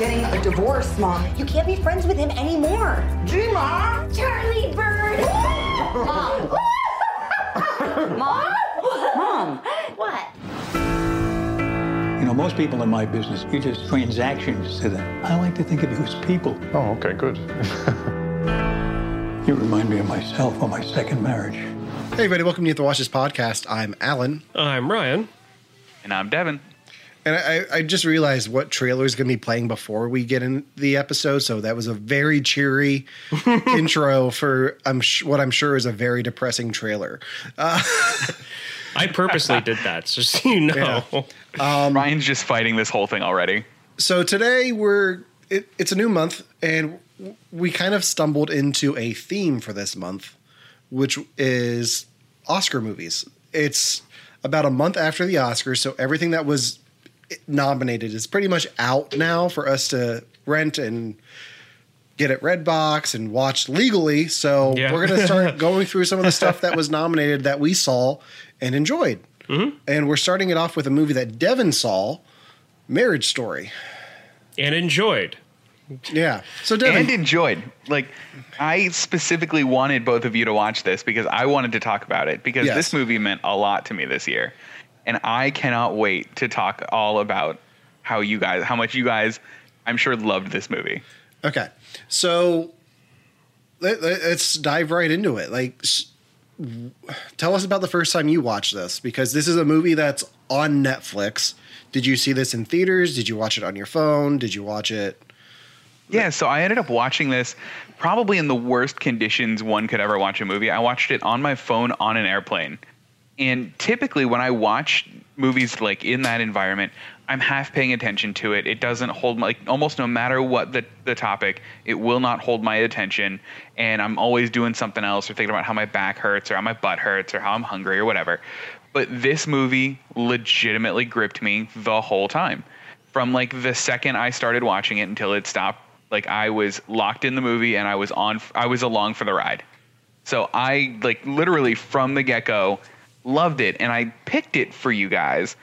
and I are getting a divorce, Mom. You can't be friends with him anymore. Gee, Mom. Charlie Bird. Mom. Mom? Mom. What? You know, most people in my business, you're just transactions to them. I like to think of you as people. Oh, okay, good. You remind me of myself on my second marriage. Hey, everybody, welcome to the Watch This podcast. I'm Allen, I'm Ryan. And I'm Devon. And I, I just realized what trailer is going to be playing before we get in the episode. So that was a very cheery intro for I'm sh- what I'm sure is a very depressing trailer. Uh, I purposely did that, so so you know. Um, Ryan's just fighting this whole thing already. So today we're it, it's a new month, and we kind of stumbled into a theme for this month, which is Oscar movies. It's about a month after the Oscars, so everything that was nominated is pretty much out now for us to rent and get at Redbox and watch legally. So Yeah. we're going to start going through some of the stuff that was nominated that we saw and enjoyed. Mm-hmm. And we're starting it off with a movie that Devon saw, Marriage Story. And enjoyed. Yeah. So Devon, And enjoyed. Like, I specifically wanted both of you to watch this because I wanted to talk about it because Yes. this movie meant a lot to me this year. And I cannot wait to talk all about how you guys, how much you guys, I'm sure, loved this movie. okay. So let, us dive right into it. Like, s- tell us about the first time you watched this because this is a movie that's on Netflix. Did you see this in theaters? Did you watch it on your phone? Did you watch it? Yeah, so I ended up watching this probably in the worst conditions one could ever watch a movie. I watched it on my phone on an airplane. And typically when I watch movies like in that environment, I'm half paying attention to it. It doesn't hold my like almost no matter what the, the topic, it will not hold my attention. And I'm always doing something else or thinking about how my back hurts or how my butt hurts or how I'm hungry or whatever. But this movie legitimately gripped me the whole time. From like the second I started watching it until it stopped, like I was locked in the movie and I was on I was along for the ride. So I like literally from the get-go loved it and I picked it for you guys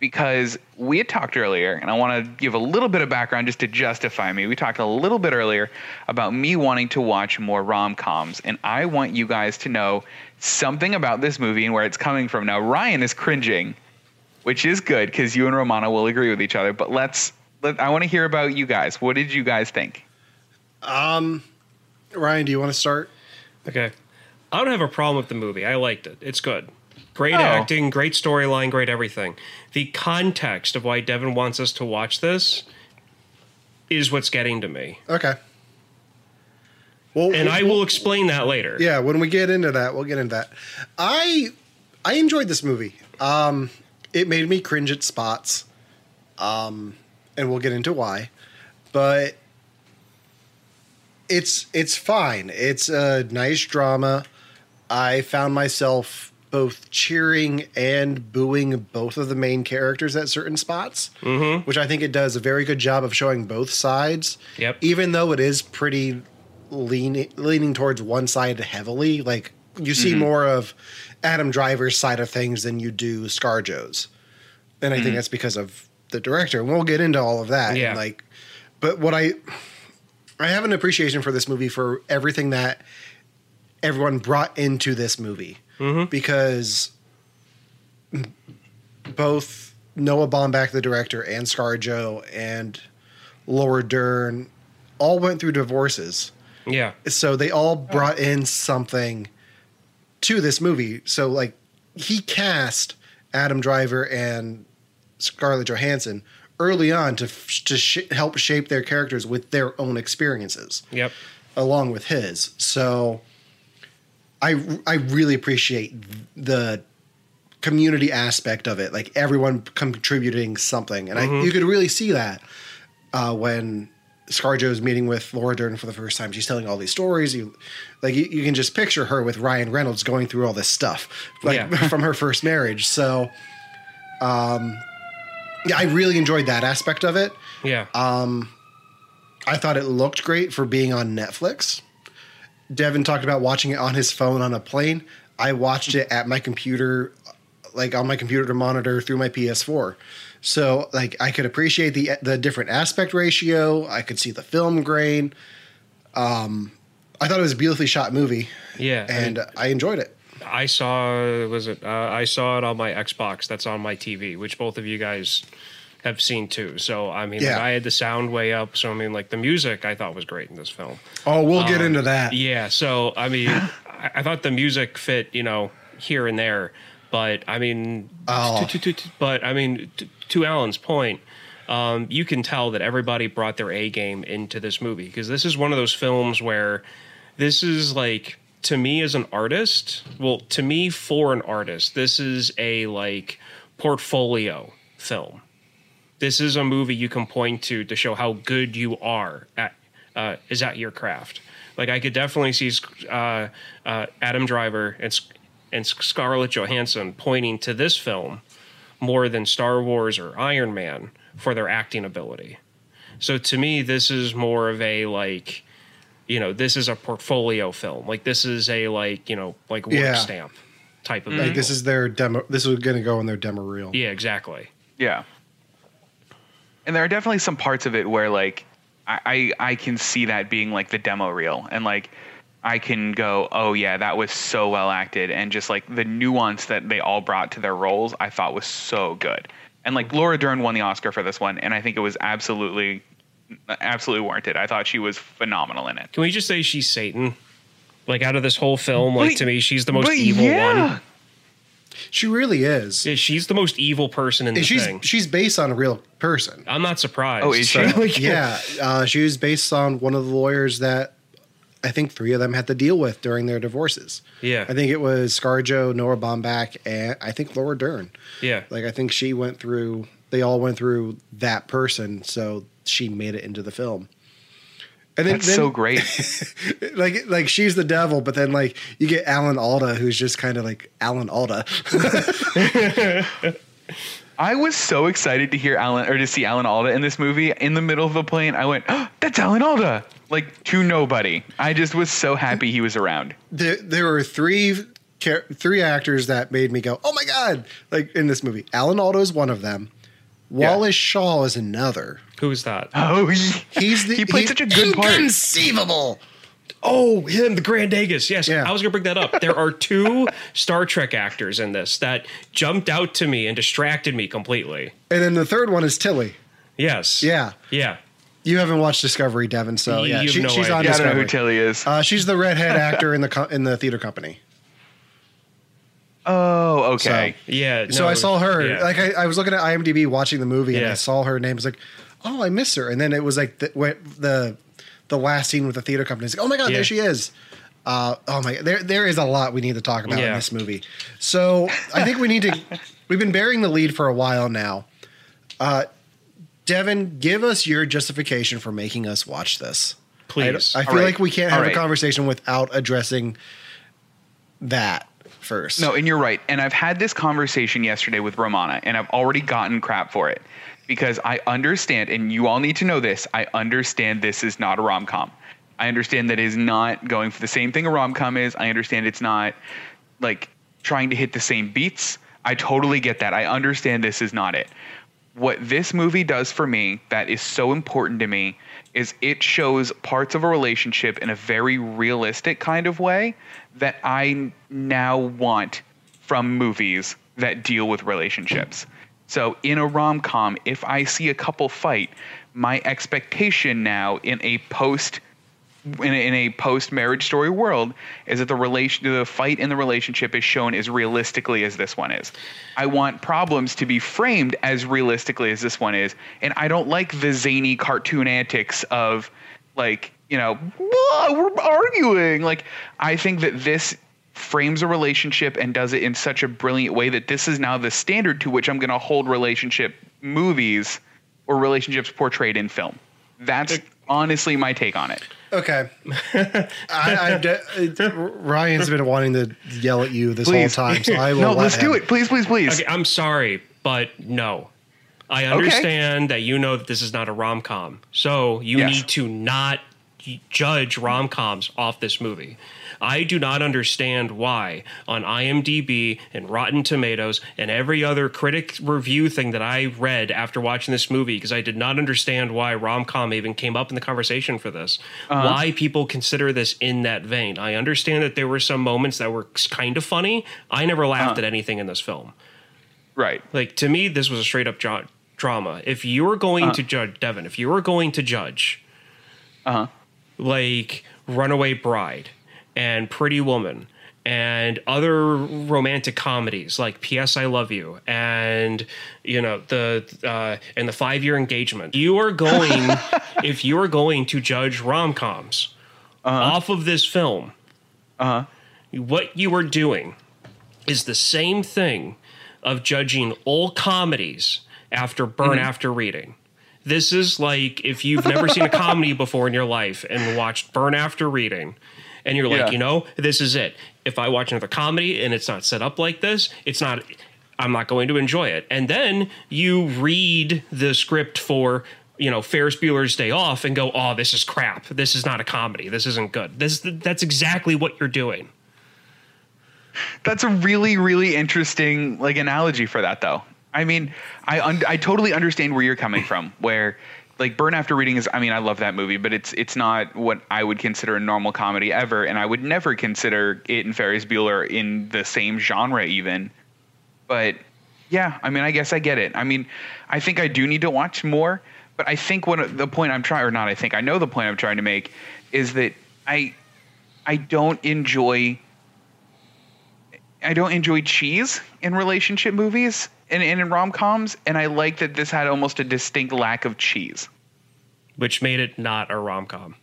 because we had talked earlier and I want to give a little bit of background just to justify me. We talked a little bit earlier about me wanting to watch more rom-coms and I want you guys to know something about this movie and where it's coming from. Now Ryan is cringing, which is good cuz you and Romana will agree with each other, but let's let, I want to hear about you guys. What did you guys think? Um, Ryan, do you want to start? Okay. I don't have a problem with the movie. I liked it. It's good. Great Oh. acting, great storyline, great everything. The context of why Devon wants us to watch this is what's getting to me. Okay. Well, And I will explain that later. yeah, when we get into that, we'll get into that. I I enjoyed this movie. Um, it made me cringe at spots. Um, and we'll get into why. But it's it's fine. It's a nice drama. I found myself both cheering and booing both of the main characters at certain spots, mm-hmm. which I think it does a very good job of showing both sides. Yep. Even though it is pretty leaning leaning towards one side heavily, like you see more of Adam Driver's side of things than you do ScarJo's, and I think that's because of the director. And we'll get into all of that. Yeah. Like, but what I I have an appreciation for this movie for everything that everyone brought into this movie Mm-hmm. because both Noah Baumbach, the director, and ScarJo and Laura Dern all went through divorces. Yeah. So they all brought in something to this movie. So like he cast Adam Driver and Scarlett Johansson early on to to sh- help shape their characters with their own experiences Yep. along with his. So I I really appreciate the community aspect of it, like everyone contributing something, and I, you could really see that uh, when ScarJo's meeting with Laura Dern for the first time. She's telling all these stories. You like you, you can just picture her with Ryan Reynolds going through all this stuff, like Yeah. from her first marriage. So, um, yeah, I really enjoyed that aspect of it. Yeah. Um, I thought it looked great for being on Netflix. Devon talked about watching it on his phone on a plane. I watched it at my computer, like on my computer to monitor through my PS4. So like I could appreciate the the different aspect ratio. I could see the film grain. Um, I thought it was a beautifully shot movie, yeah. I and mean, I enjoyed it. I saw was it uh, I saw it on my Xbox that's on my TV, which both of you guys have seen too. So I mean, like, I had the sound way up. So I mean, like the music I thought was great in this film. Oh, we'll get Um, into that. Yeah. So I mean, I, I thought the music fit, you know, here and there, but I mean, Oh. to, to, to, but I mean, to, to Allen's point, um, you can tell that everybody brought their A game into this movie because this is one of those films where this is like to me as an artist. Well, to me for an artist, this is a like portfolio film this is a movie you can point to to show how good you are at uh, is at your craft. Like I could definitely see uh, uh, Adam Driver and and Scarlett Johansson pointing to this film more than Star Wars or Iron Man for their acting ability. So to me, this is more of a like, you know, this is a portfolio film. Like this is a like you know like work Yeah. stamp type of. Like this is their demo. This is going to go in their demo reel. yeah, exactly. Yeah. And there are definitely some parts of it where like I, I I can see that being like the demo reel and like I can go, oh yeah, that was so well acted and just like the nuance that they all brought to their roles I thought was so good. And like Laura Dern won the Oscar for this one and I think it was absolutely absolutely warranted. I thought she was phenomenal in it. Can we just say she's Satan? Like out of this whole film, like But- to me, she's the most evil yeah. one. She really is. Yeah, she's the most evil person in the And she's thing. she's based on a real person. I'm not surprised. Oh, is So, she? like, yeah, uh, she was based on one of the lawyers that I think three of them had to deal with during their divorces. Yeah. I think it was ScarJo, Noah Baumbach, and I think Laura Dern. Yeah. Like I think she went through. They all went through that person, so she made it into the film. And then, That's then- so great. Like, like she's the devil, but then like you get Alan Alda, who's just kind of like Alan Alda. I was so excited to hear Alan or to see Alan Alda in this movie. In the middle of the plane, I went, oh, "That's Alan Alda!" Like to nobody. I just was so happy he was around. there, there were three three actors that made me go, "Oh my god!" Like in this movie, Alan Alda is one of them. Wallace Shawn is another. Who's that? Oh, he, He's the he played he's such a good part. Inconceivable. Oh, him, the Grand Nagus. Yes, Yeah. I was gonna bring that up. There are two Star Trek actors in this that jumped out to me and distracted me completely. And then the third one is Tilly. Yes. Yeah, Yeah. you haven't watched Discovery, Devon. So yeah, you she- no she's on idea. Yeah, I don't know who Tilly is. Uh, she's the redhead actor in the co- in the theater company. oh, okay. Yeah. So I saw her. yeah. Like I, I was looking at IMDb watching the movie, and I saw her name. I was like, "Oh, I miss her." And then it was like the the the last scene with the theater company. It's like, "Oh my god, Yeah. there she is." Uh, oh my, there there is a lot we need to talk about in this movie. So I think we need to. we've been bearing the lead for a while now. Uh, Devon, give us your justification for making us watch this. Please. I, I feel right. like we can't have right. a conversation without addressing that first. No, and you're right. And I've had this conversation yesterday with Romana, and I've already gotten crap for it because I understand, and you all need to know this. I understand this is not a rom com. I understand that is not going for the same thing a rom com is. I understand it's not like trying to hit the same beats. I totally get that. I understand this is not it. What this movie does for me that is so important to me is it shows parts of a relationship in a very realistic kind of way that I now want from movies that deal with relationships. So in a rom com, if I see a couple fight, my expectation now in a post in a, in a post marriage story world is that the relation the fight in the relationship is shown as realistically as this one is. I want problems to be framed as realistically as this one is, and I don't like the zany cartoon antics of like you know we're arguing. Like I think that this frames a relationship and does it in such a brilliant way that this is now the standard to which I'm going to hold relationship movies or relationships portrayed in film. That's honestly my take on it. Okay. I, I de- Ryan's been wanting to yell at you this Please. whole time, so I will. no, let let's do it. Please, please, please. Okay, I'm sorry, but no. I understand that you know that this is not a rom com, so you Yes. need to not judge rom coms off this movie. I do not understand why on IMDb and Rotten Tomatoes and every other critic review thing that I read after watching this movie, because I did not understand why rom com even came up in the conversation for this, uh-huh. why people consider this in that vein. I understand that there were some moments that were kind of funny. I never laughed uh-huh. at anything in this film. right. Like to me, this was a straight up dra- drama. If you were going uh-huh. to judge Devon, if you were going to judge, Uh-huh. Like Runaway Bride and Pretty Woman and other romantic comedies like P.S. I Love You and you know the uh, and the Five Year Engagement, you are going if you are going to judge rom coms off of this film, Uh-huh. what you are doing is the same thing of judging all comedies after burn after reading. This is like if you've never seen a comedy before in your life and watched burn after reading, and you're like, Yeah. you know, this is it. If I watch another comedy and it's not set up like this, it's not. I'm not going to enjoy it. And then you read the script for you know Ferris Bueller's Day Off and go, oh, this is crap. This is not a comedy. This isn't good. This that's exactly what you're doing. That's a really, really interesting like analogy for that, though. I mean, I un- I totally understand where you're coming from. Where like Burn After Reading is, I mean, I love that movie, but it's it's not what I would consider a normal comedy ever, and I would never consider it and Ferris Bueller in the same genre even. But yeah, I mean, I guess I get it. I mean, I think I do need to watch more, but I think what the point I'm trying, or not, I think I know the point I'm trying to make is that I I don't enjoy I don't enjoy cheese in relationship movies and, and in rom coms, and I like that this had almost a distinct lack of cheese. which made it not a rom com.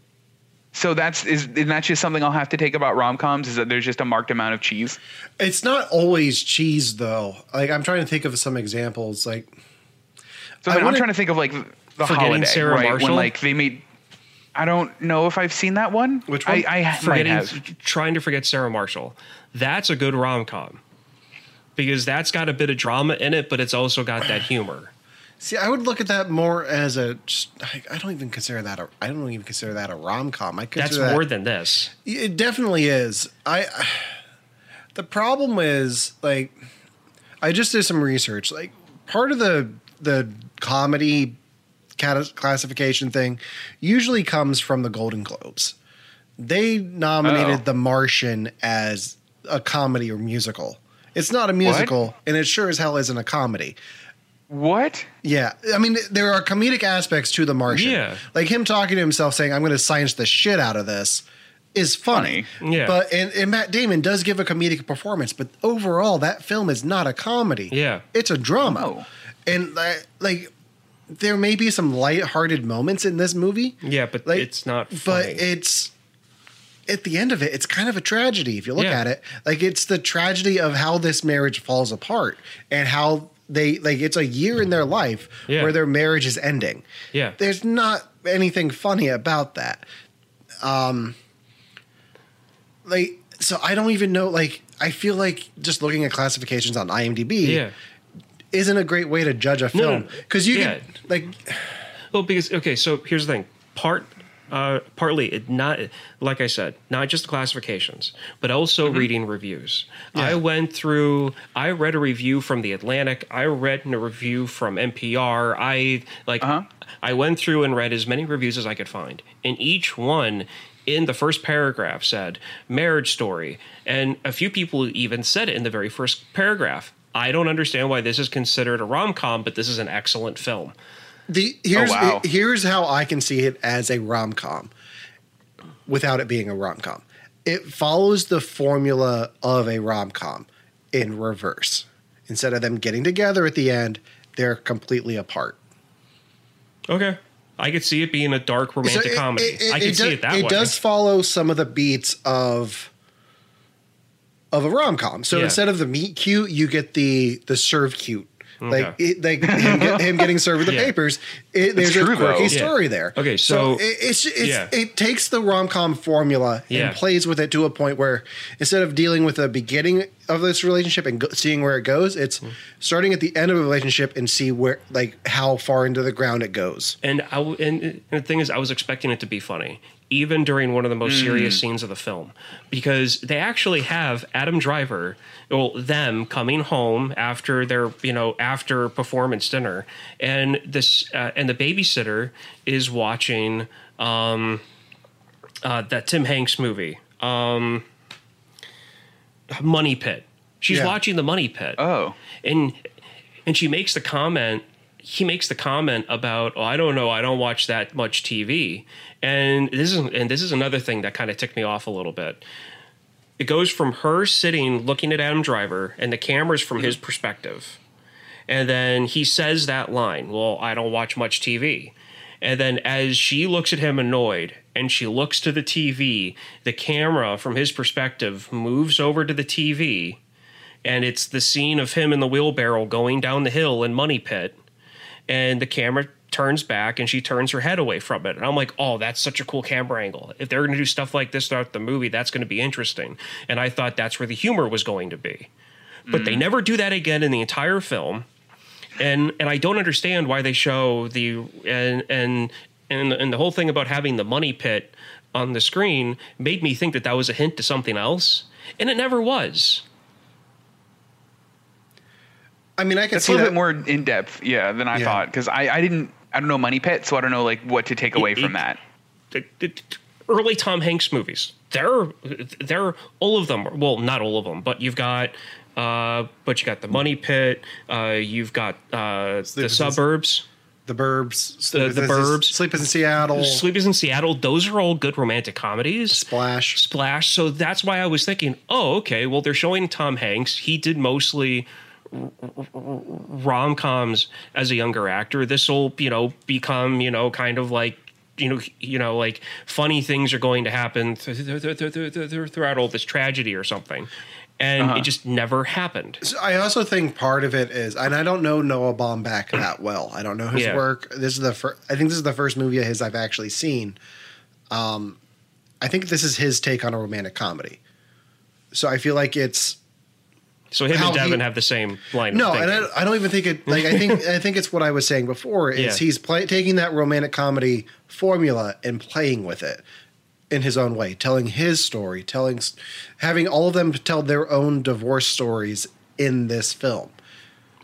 So that's is and that's just something I'll have to take about rom coms is that there's just a marked amount of cheese. It's not always cheese though. Like I'm trying to think of some examples. Like So I I am trying to think of like the Forgetting holiday, Sarah right? Marshall? When like they made. I don't know if I've seen that one. Which one? I, I might Forgetting, have. trying to forget Sarah Marshall. That's a good rom com because that's got a bit of drama in it, but it's also got that humor. See, I would look at that more as a. just- I I don't even consider that a. I don't even consider that a rom com. I That's that, more than this. It definitely is. I. The problem is like, I just did some research. Like, part of the the comedy classification thing usually comes from the Golden Globes. They nominated Oh. The Martian as a comedy or musical. It's not a musical, and it sure as hell isn't a comedy. What? Yeah, I mean, there are comedic aspects to The Martian. Yeah. like him talking to himself, saying, "I'm going to science the shit out of this," is funny. Funny. Yeah. but and, and Matt Damon does give a comedic performance, but overall, that film is not a comedy. Yeah. it's a drama, Oh. and like, like there may be some light-hearted moments in this movie. Yeah, but Like, it's not. But it's at the end of it, it's kind of a tragedy if you look Yeah. at it. Like it's the tragedy of how this marriage falls apart and how they like it's a year in their life Yeah. where their marriage is ending. Yeah. There's not anything funny about that. Um like so I don't even know like I feel like just looking at classifications on IMDb yeah. isn't a great way to judge a No, no, film because you yeah. can like Well, because okay, so here's the thing. Part uh, partly it not like I said, not just the classifications, but also Mm-hmm. reading reviews. I went through. I read a review from the Atlantic. I read a review from NPR. I like. Uh-huh. I went through and read as many reviews as I could find, and each one. In the first paragraph, said marriage story, and a few people even said it in the very first paragraph. I don't understand why this is considered a rom com, but this is an excellent film. The oh, here's wow. here's how I can see it as a rom com, without it being a rom com. It follows the formula of a rom com in reverse. Instead of them getting together at the end, they're completely apart. Okay. I could see it being a dark romantic So it- comedy. it- I could see does- it that way. It does follow some of the beats of of a rom com. So Yeah. instead of the meet cute, you get the the serve cute. Like Okay. it, like him, get- him getting served with the Yeah. papers it, there's true, a quirky though. story there. Okay, so- it, it's, it's yeah. it takes the rom com formula Yeah. and plays with it to a point where instead of dealing with the beginning of this relationship and go, seeing where it goes, it's Mm. starting at the end of a relationship and see where like how far into the ground it goes. And I w- and, and the thing is, I was expecting it to be funny, even during one of the most serious Mm. scenes of the film, because they actually have Adam Driver, well, them coming home after their you know after performance dinner, and this uh, and the babysitter is watching um, uh, that Tom Hanks movie, um, Money Pit. She's Yeah. watching the Money Pit. Oh, and and she makes the comment he makes the comment about oh i don't know i don't watch that much tv and this is and this is another thing that kind of ticked me off a little bit it goes from her sitting looking at adam driver and the camera's from his mm-hmm. perspective. And then he says that line well i don't watch much tv and then as she looks at him annoyed and she looks to the tv the camera from his perspective moves over to the tv and it's the scene of him in the wheelbarrow going down the hill in Money Pit, and the camera turns back and she turns her head away from it. And I'm like, oh, that's such a cool camera angle. If they're going to do stuff like this throughout the movie, that's going to be interesting. And I thought that's where the humor was going to be. But they mm. never do that again in the entire film. And and I don't understand why they show the and and and and the whole thing about having the money pit on the screen made me think that that was a hint to something else, and it never was. I mean, I can it's a see little that bit more in depth, yeah, than I Yeah. thought because I, I didn't I don't know Money Pit, so I don't know like what to take away It- from it- that. the, the early Tom Hanks movies. They're they're all of them. Well, not all of them, but you've got. Uh, but you got the Money Pit. Uh, you've got uh, the suburbs. the Burbs, The- the Burbs. Sleepless in Seattle, Sleepless in Seattle. Those are all good romantic comedies. Splash. Splash. So that's why I was thinking, oh, okay. Well, they're showing Tom Hanks. He did mostly rom coms as a younger actor. This will, you know, become, you know, kind of like. You know, you know, like funny things are going to happen th- th- th- th- th- th- throughout all this tragedy or something, and it just never happened. So I also think part of it is, and I don't know Noah Baumbach that well. I don't know his Yeah. work. This is the first. I think this is the first movie of his I've actually seen. Um, I think this is his take on a romantic comedy. So I feel like it's So him and Devon he- have the same line. no, of and thinking. I, I don't even think it. Like I think I think it's what I was saying before. Is Yeah. he's play, taking that romantic comedy formula and playing with it in his own way, telling his story, telling, having all of them tell their own divorce stories in this film.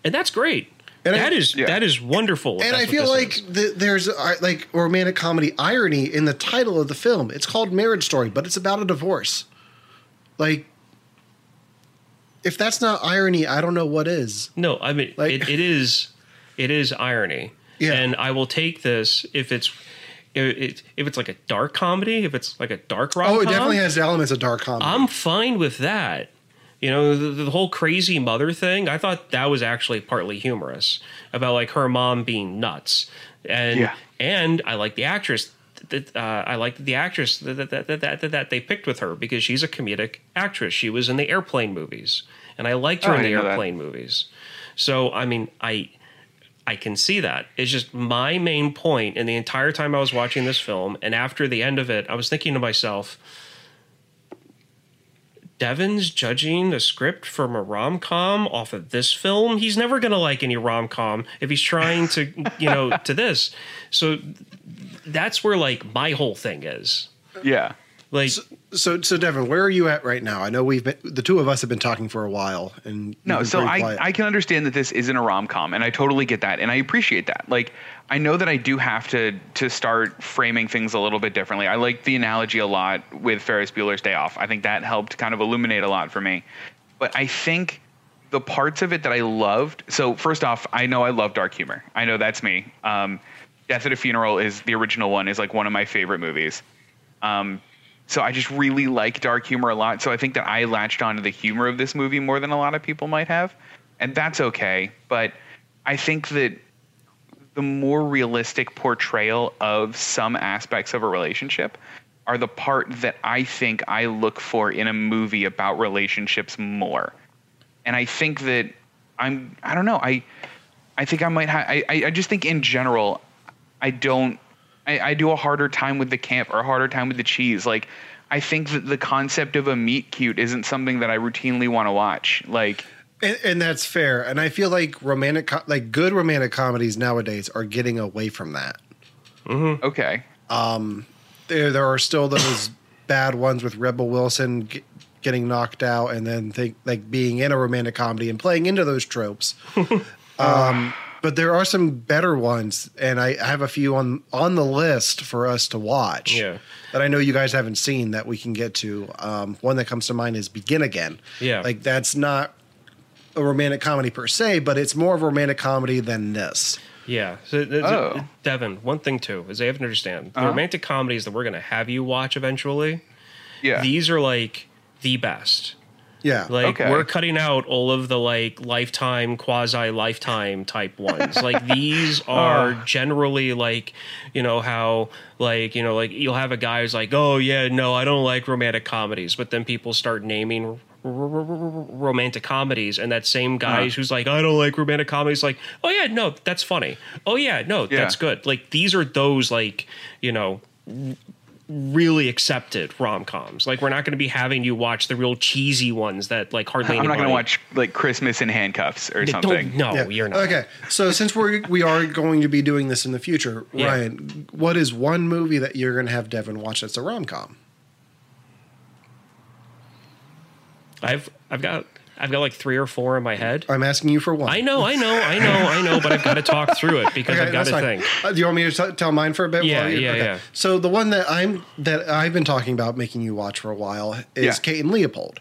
and that's great. And I- that is Yeah. that is wonderful. and I feel like is. th- there's uh, like romantic comedy irony in the title of the film. It's called Marriage Story, but it's about a divorce. Like, if that's not irony, I don't know what is. No, I mean Like- it, it is it is irony. Yeah. And I will take this if it's if, if it's like a dark comedy, if it's like a dark rom Oh, it definitely has elements of dark comedy. I'm fine with that. You know, the, the whole crazy mother thing, I thought that was actually partly humorous about like her mom being nuts. And Yeah. and I like the actress that uh, I like the actress that that, that, that, that that they picked with her because she's a comedic actress. She was in the airplane movies, and I liked her Oh, in the didn't that. airplane movies. So I mean, I I can see that. It's just my main point in the entire time I was watching this film, and after the end of it, I was thinking to myself, Devon's judging the script from a rom com off of this film. He's never gonna like any rom com if he's trying to, you know, to this. So that's where like my whole thing is. Yeah. Like, so, so so Devon, where are you at right now? I know we've been the two of us have been talking for a while, and No, so I. I can understand that this isn't a rom com, and I totally get that, and I appreciate that. Like, I know that I do have to to start framing things a little bit differently. I like the analogy a lot with Ferris Bueller's Day Off. I think that helped kind of illuminate a lot for me. But I think the parts of it that I loved. So first off, I know I love dark humor. I know that's me. Um, Death at a Funeral is the original one. Is like one of my favorite movies. Um, so I just really like dark humor a lot. So I think that I latched onto the humor of this movie more than a lot of people might have, and that's okay. But I think that the more realistic portrayal of some aspects of a relationship are the part that I think I look for in a movie about relationships more. And I think that I'm I don't know, I I think I might have I, I I just think in general I don't. I, I do a harder time with the camp or a harder time with the cheese. Like, I think that the concept of a meet cute isn't something that I routinely want to watch. Like, And, and that's fair. And I feel like romantic, co- like good romantic comedies nowadays are getting away from that. okay, Um, There, there are still those bad ones with Rebel Wilson g- getting knocked out, and then think like being in a romantic comedy and playing into those tropes. um, but there are some better ones, and I, I have a few on on the list for us to watch. Yeah. That I know you guys haven't seen that we can get to. Um, one that comes to mind is Begin Again. Yeah. Like that's not a romantic comedy per se, but it's more of a romantic comedy than this. Yeah. So, th- th- Oh. Devon, one thing too is they have to understand the Uh-huh. romantic comedies that we're going to have you watch eventually. yeah, These are like the best. Yeah. Like Okay. we're cutting out all of the like lifetime, quasi lifetime type ones. like these are generally like, you know, how like, you know, like you'll have a guy who's like, oh yeah, no, I don't like romantic comedies. But then people start naming r- r- r- r- romantic comedies and that same guy Uh-huh. who's like i don't like romantic comedies like oh yeah no that's funny oh yeah no Yeah. that's good like these are those like you know really accepted rom-coms like we're not going to be having you watch the real cheesy ones that like hardly I'm not going to watch like Christmas in handcuffs or Don't- something. no Yeah. you're not Okay, so since we're we are going to be doing this in the future, Yeah. Ryan, what is one movie that you're going to have Devon watch that's a rom com? i've i've got i've got like three or four in my head I'm asking you for one. i know i know i know i know but i've got to talk through it because i've got to fine. think Uh, do you want me to t- tell mine for a bit? Yeah, while you- yeah, yeah. So the one that I'm that I've been talking about making you watch for a while is Yeah. Kate and Leopold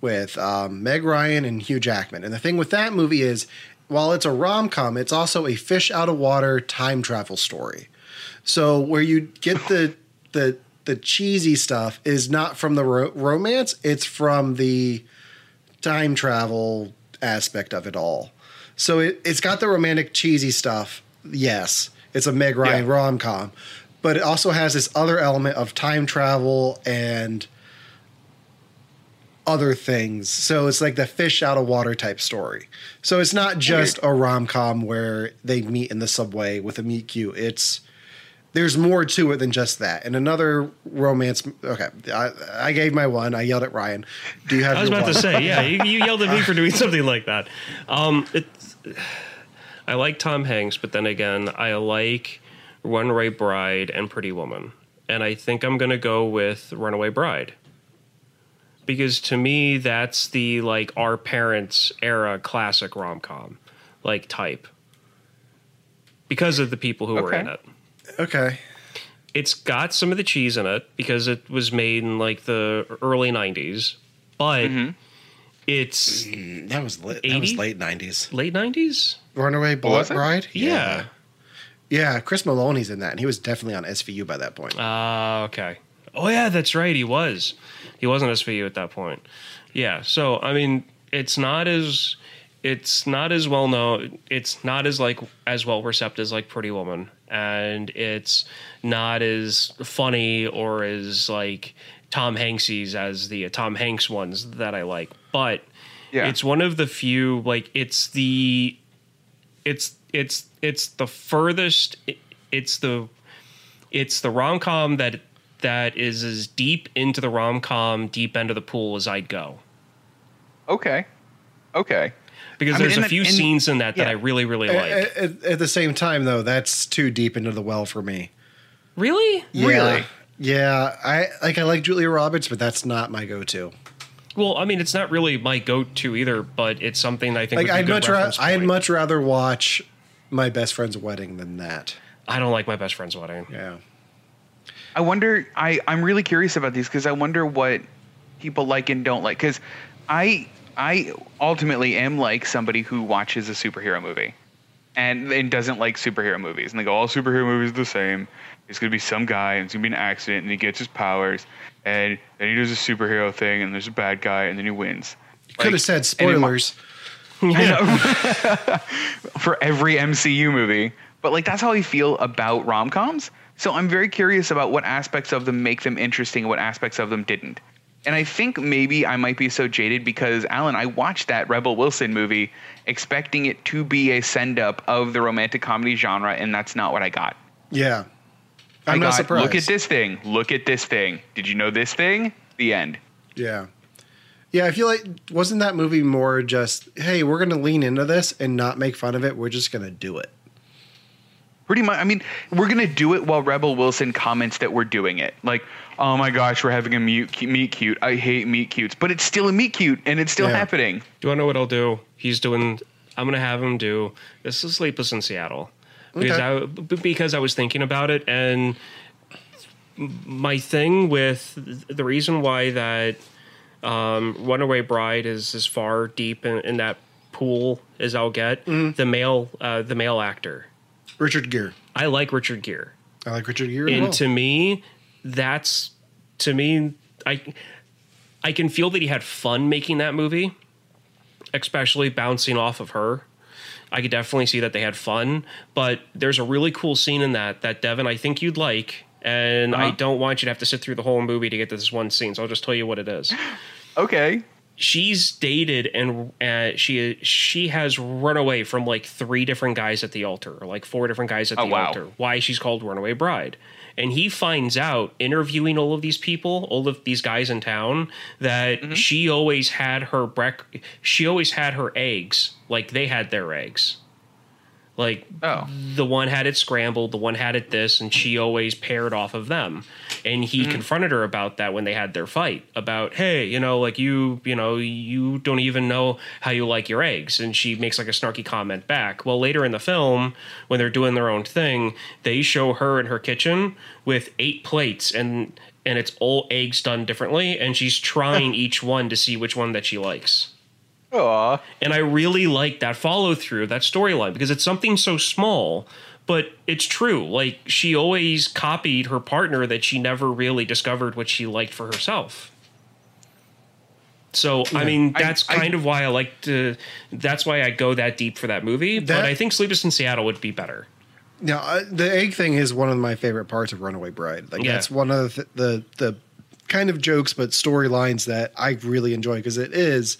with um, Meg Ryan and Hugh Jackman. And the thing with that movie is, while it's a rom com, it's also a fish out of water time travel story. So where you get the the the cheesy stuff is not from the ro- romance; it's from the time travel aspect of it all. So it, it's got the romantic cheesy stuff. Yes, it's a Meg Ryan Yeah. rom com, but it also has this other element of time travel and other things. So it's like the fish out of water type story. So it's not just a rom com where they meet in the subway with a meet cute. It's there's more to it than just that. And another romance. Okay, I, I gave my one. I yelled at Ryan. Do you have? I was your about to say, yeah, you, you yelled at me for doing something like that. Um, it's, I like Tom Hanks, but then again, I like Runaway Bride and Pretty Woman, and I think I'm gonna go with Runaway Bride because to me, that's the like our parents' era classic rom com, like type, because of the people who were in it Okay. it's got some of the cheese in it because it was made in like the early 90s but Mm-hmm. it's That was lit, that was late nineties. late 90s Runaway was Blood it? Bride. yeah yeah. Chris Meloni's in that, and he was definitely on SVU by that point. ah okay oh yeah that's right he was he wasn't svu at that point yeah so i mean it's not as it's not as well known it's not as like as well received as like pretty woman and it's not as funny or as like tom hanksies as the uh, tom hanks ones that i like but Yeah. it's one of the few like it's the it's it's it's the furthest it's the it's the rom-com that that is as deep into the rom-com deep end of the pool as I'd go Okay. Okay. Because I mean, there's in a the- few in- scenes in that that yeah. I really really like. at- at the same time, though, that's too deep into the well for me. really? Really? Yeah, I like I like Julia Roberts, but that's not my go-to. Well, I mean, it's not really my go-to either, but it's something I think Like would be a I'd good much rather I'd much rather watch my best friend's wedding than that. I don't like my best friend's wedding. Yeah. I wonder. I I'm really curious about these because I wonder what people like and don't like. Because I I ultimately am like somebody who watches a superhero movie, and and doesn't like superhero movies. And they go, all superhero movies are the same. It's gonna be some guy and it's gonna be an accident and he gets his powers and then he does a superhero thing and there's a bad guy and then he wins. You could have said spoilers. for every MCU movie. But like that's how I feel about rom coms. So I'm very curious about what aspects of them make them interesting and what aspects of them didn't. And I think maybe I might be so jaded because Allen, I watched that Rebel Wilson movie expecting it to be a send up of the romantic comedy genre, and that's not what I got. Yeah. I I'm not got, surprised. Look at this thing. Look at this thing. Did you know this thing? The end. Yeah. Yeah, I feel like wasn't that movie more just, hey, we're gonna lean into this and not make fun of it. We're just gonna do it. Pretty much. I mean, we're gonna do it while Rebel Wilson comments that we're doing it. Like, oh my gosh, we're having a mute, meet cute. I hate meet cutes, but it's still a meet cute, and it's still Yeah. happening. Do you want to know what I'll do? He's doing. I'm gonna have him do. This is Sleepless in Seattle because Okay. I b- because I was thinking about it and my thing with the reason why that um, Runaway Bride is as far deep in, in that pool as I'll get. The male uh, the male actor. Richard Gere. I like Richard Gere. I like Richard Gere. as and well. to me that's to me i i can feel that he had fun making that movie especially bouncing off of her i could definitely see that they had fun but there's a really cool scene in that that devon i think you'd like and i Uh-huh. don't want you to have to sit through the whole movie to get to this one scene so i'll just tell you what it is Okay. she's dated and uh, she she has run away from like three different guys at the altar or like four different guys at Oh, the wow. altar why she's called runaway bride and he finds out interviewing all of these people all of these guys in town that Mm-hmm. she always had her brec- she always had her eggs like they had their eggs like Oh. the one had it scrambled, the one had it this, and she always paired off of them. And he mm-hmm. confronted her about that when they had their fight about, hey, you know, like you, you know, you don't even know how you like your eggs. And she makes like a snarky comment back. Well, later in the film, when they're doing their own thing, they show her in her kitchen with eight plates and and it's all eggs done differently, and she's trying each one to see which one that she likes. Aw. And I really like that follow through, that storyline, because it's something so small, but it's true. Like she always copied her partner that she never really discovered what she liked for herself. So I mean, that's I- kind of why I like to. That's why I go that deep for that movie. but I think Sleepless in Seattle would be better. Now, uh, the egg thing is one of my favorite parts of Runaway Bride. Like Yeah. that's one of the, the the kind of jokes but storylines that I really enjoy because it is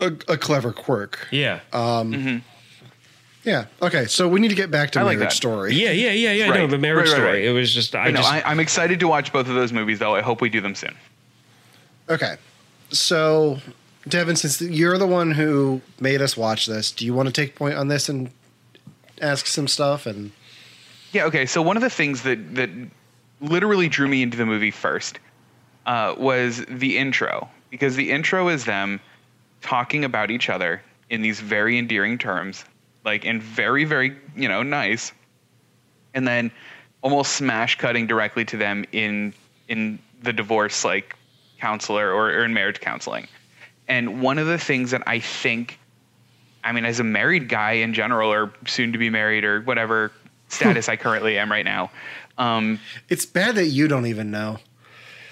a, a clever quirk. Yeah. Yeah. Okay. So we need to get back to I Marriage that. Story. yeah, yeah, yeah, yeah. No, the marriage Right, right, story. right. It was just I But no, just I, I'm excited to watch both of those movies, though. I hope we do them soon. Okay. So, Devon, since you're the one who made us watch this, do you want to take point on this and ask some stuff? And Yeah, okay. So one of the things that that literally drew me into the movie first uh, was the intro because the intro is them talking about each other in these very endearing terms, like and very very you know nice, and then almost smash cutting directly to them in in the divorce like counselor or, or in marriage counseling. And one of the things that I think I mean, as a married guy in general, or soon to be married, or whatever status I currently am right now, um, it's bad that you don't even know.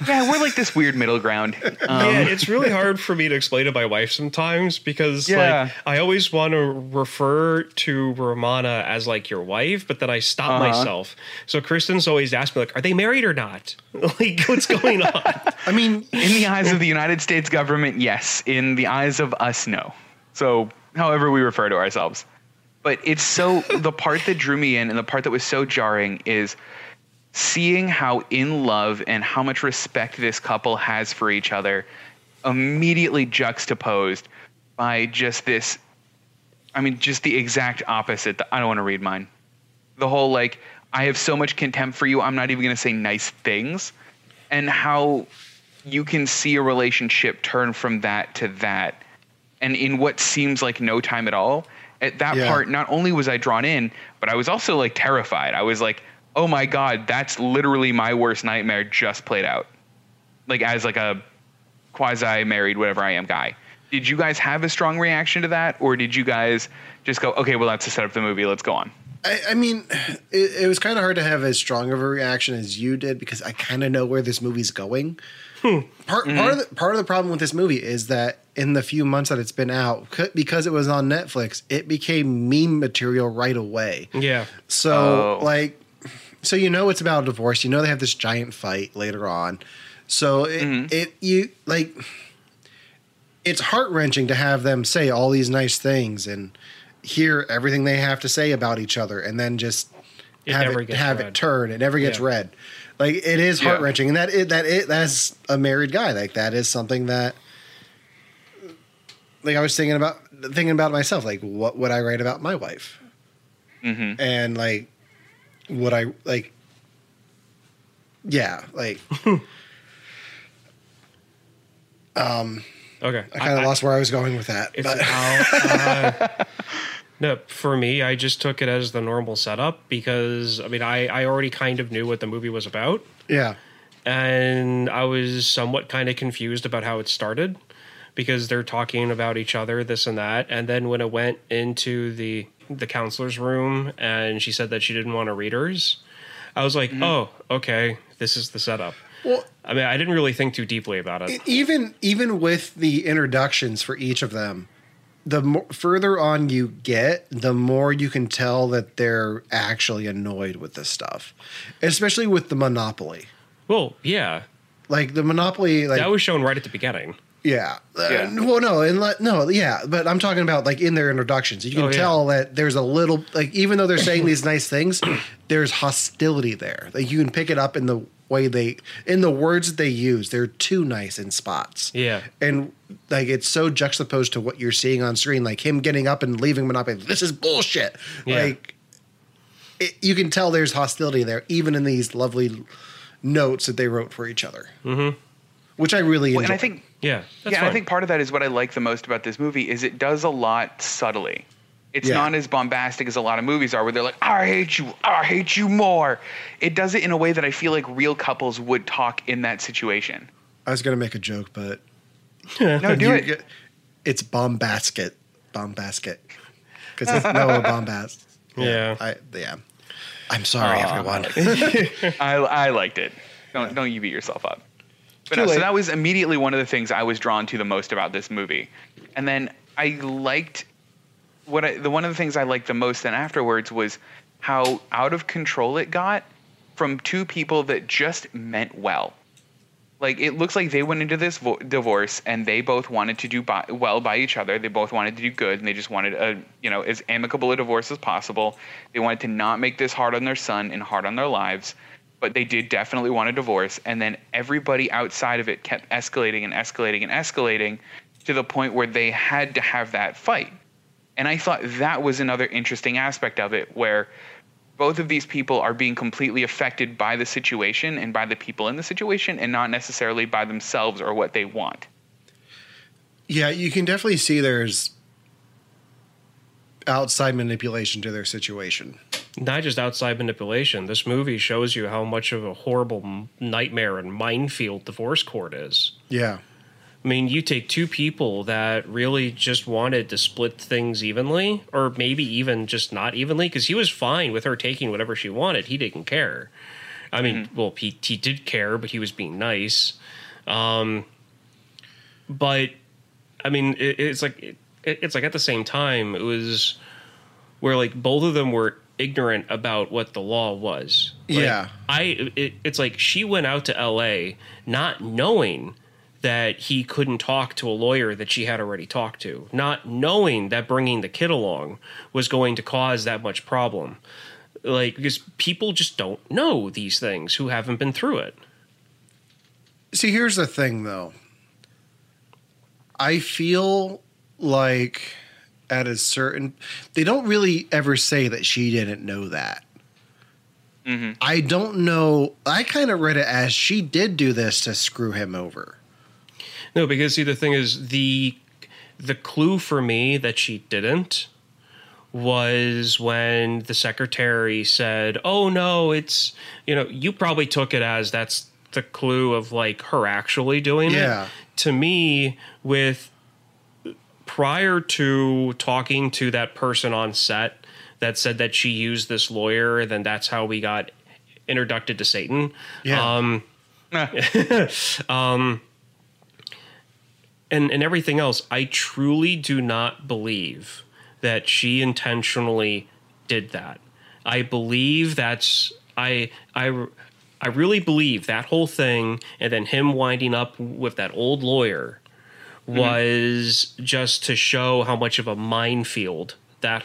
Yeah, we're like this weird middle ground. Um, yeah, it's really hard for me to explain to my wife sometimes because Yeah. like I always want to refer to Romana as like your wife, but then I stop Uh-huh. myself. So Kristen's always asked me like, "Are they married or not? like, what's going on?" I mean, in the eyes of the United States government, yes. In the eyes of us, no. So, however we refer to ourselves. But it's so the part that drew me in and the part that was so jarring is seeing how in love and how much respect this couple has for each other immediately juxtaposed by just this I mean just the exact opposite. I don't want to read mine. The whole like I have so much contempt for you, I'm not even going to say nice things and how you can see a relationship turn from that to that and in what seems like no time at all at that Yeah. part not only was i drawn in but i was also like terrified i was like oh my god that's literally my worst nightmare just played out like as like a quasi married whatever i am guy did you guys have a strong reaction to that or did you guys just go okay well that's the setup of the movie let's go on I, I mean, it, it was kind of hard to have as strong of a reaction as you did because I kind of know where this movie's going. Hmm. Part mm-hmm. part of the part of the problem with this movie is that in the few months that it's been out, because it was on Netflix, it became meme material right away. yeah, So Oh. like, so you know it's about a divorce. You know they have this giant fight later on. So it, it you like, it's heart wrenching to have them say all these nice things and hear everything they have to say about each other, and then just It have never it gets have read. it turn. It never gets Yeah. read. Like it is heart wrenching, and that it, that it that's a married guy. Like that is something that, like I was thinking about thinking about myself. Like what would I write about my wife? Mm-hmm. And like, would I like? Yeah, like um. Okay. I kind of lost where I was going with that. But how, uh, no, for me, I just took it as the normal setup because I mean, I, I already kind of knew what the movie was about, yeah, and I was somewhat kind of confused about how it started because they're talking about each other, this and that, and then when it went into the the counselor's room and she said that she didn't want to read hers, I was like, mm-hmm. oh, okay, this is the setup. well, I mean, I didn't really think too deeply about it. even even with the introductions for each of them the more, further on you get the more you can tell that they're actually annoyed with this stuff especially with the monopoly Well, yeah, like the monopoly like that was shown right at the beginning. Yeah. Uh, well no and le- no yeah but i'm talking about like in their introductions you can Oh, yeah. tell that there's a little like even though they're saying these nice things there's hostility there like you can pick it up in the way they in the words that they use they're too nice in spots Yeah. and like it's so juxtaposed to what you're seeing on screen like him getting up and leaving monopoly this is bullshit Yeah. like it, you can tell there's hostility there even in these lovely notes that they wrote for each other mm-hmm. which i really Well, enjoy. and I think Yeah, that's yeah, and I think part of that is what I like the most about this movie is it does a lot subtly. It's Yeah. not as bombastic as a lot of movies are, where they're like, "I hate you, I hate you more." It does it in a way that I feel like real couples would talk in that situation. i was gonna make a joke but No, do you it. get- it's bombasket bombasket because it's noah bombast Yeah. i yeah i'm sorry everyone I, I liked it. Don't don't you beat yourself up. But no, so that was immediately one of the things I was drawn to the most about this movie, and then I liked what I, the one of the things I liked the most then afterwards was how out of control it got from two people that just meant well. Like it looks like they went into this vo- divorce and they both wanted to do by, well by each other. They both wanted to do good and they just wanted a you know as amicable a divorce as possible. They wanted to not make this hard on their son and hard on their lives, but they did definitely want a divorce. And then everybody outside of it kept escalating and escalating and escalating to the point where they had to have that fight. And I thought that was another interesting aspect of it where both of these people are being completely affected by the situation and by the people in the situation and not necessarily by themselves or what they want. Yeah, you can definitely see there's outside manipulation to their situation. Not just outside manipulation. This movie shows you how much of a horrible nightmare and minefield divorce court is. Yeah. I mean, you take two people that really just wanted to split things evenly, or maybe even just not evenly, because he was fine with her taking whatever she wanted. He didn't care. I mean, well, he, he did care, but he was being nice. Um, but I mean, it, it's like it, it's like at the same time, it was where like both of them were ignorant about what the law was. Like, Yeah. I it, it's like she went out to L.A. not knowing that he couldn't talk to a lawyer that she had already talked to, not knowing that bringing the kid along was going to cause that much problem. Like because people just don't know these things who haven't been through it. See, here's the thing though. I feel like at a certain they don't really ever say that she didn't know that. Mm-hmm. I don't know. I kind of read it as she did do this to screw him over. No, because see, the thing is the the clue for me that she didn't was when the secretary said, "Oh no, it's you know you probably took it as that's the clue of like her actually doing Yeah. it." To me, with prior to talking to that person on set that said that she used this lawyer, then that's how we got introduced to Satan. Yeah. Um, and and everything else, I truly do not believe that she intentionally did that. I believe that's I I I really believe that whole thing and then him winding up with that old lawyer was just to show how much of a minefield that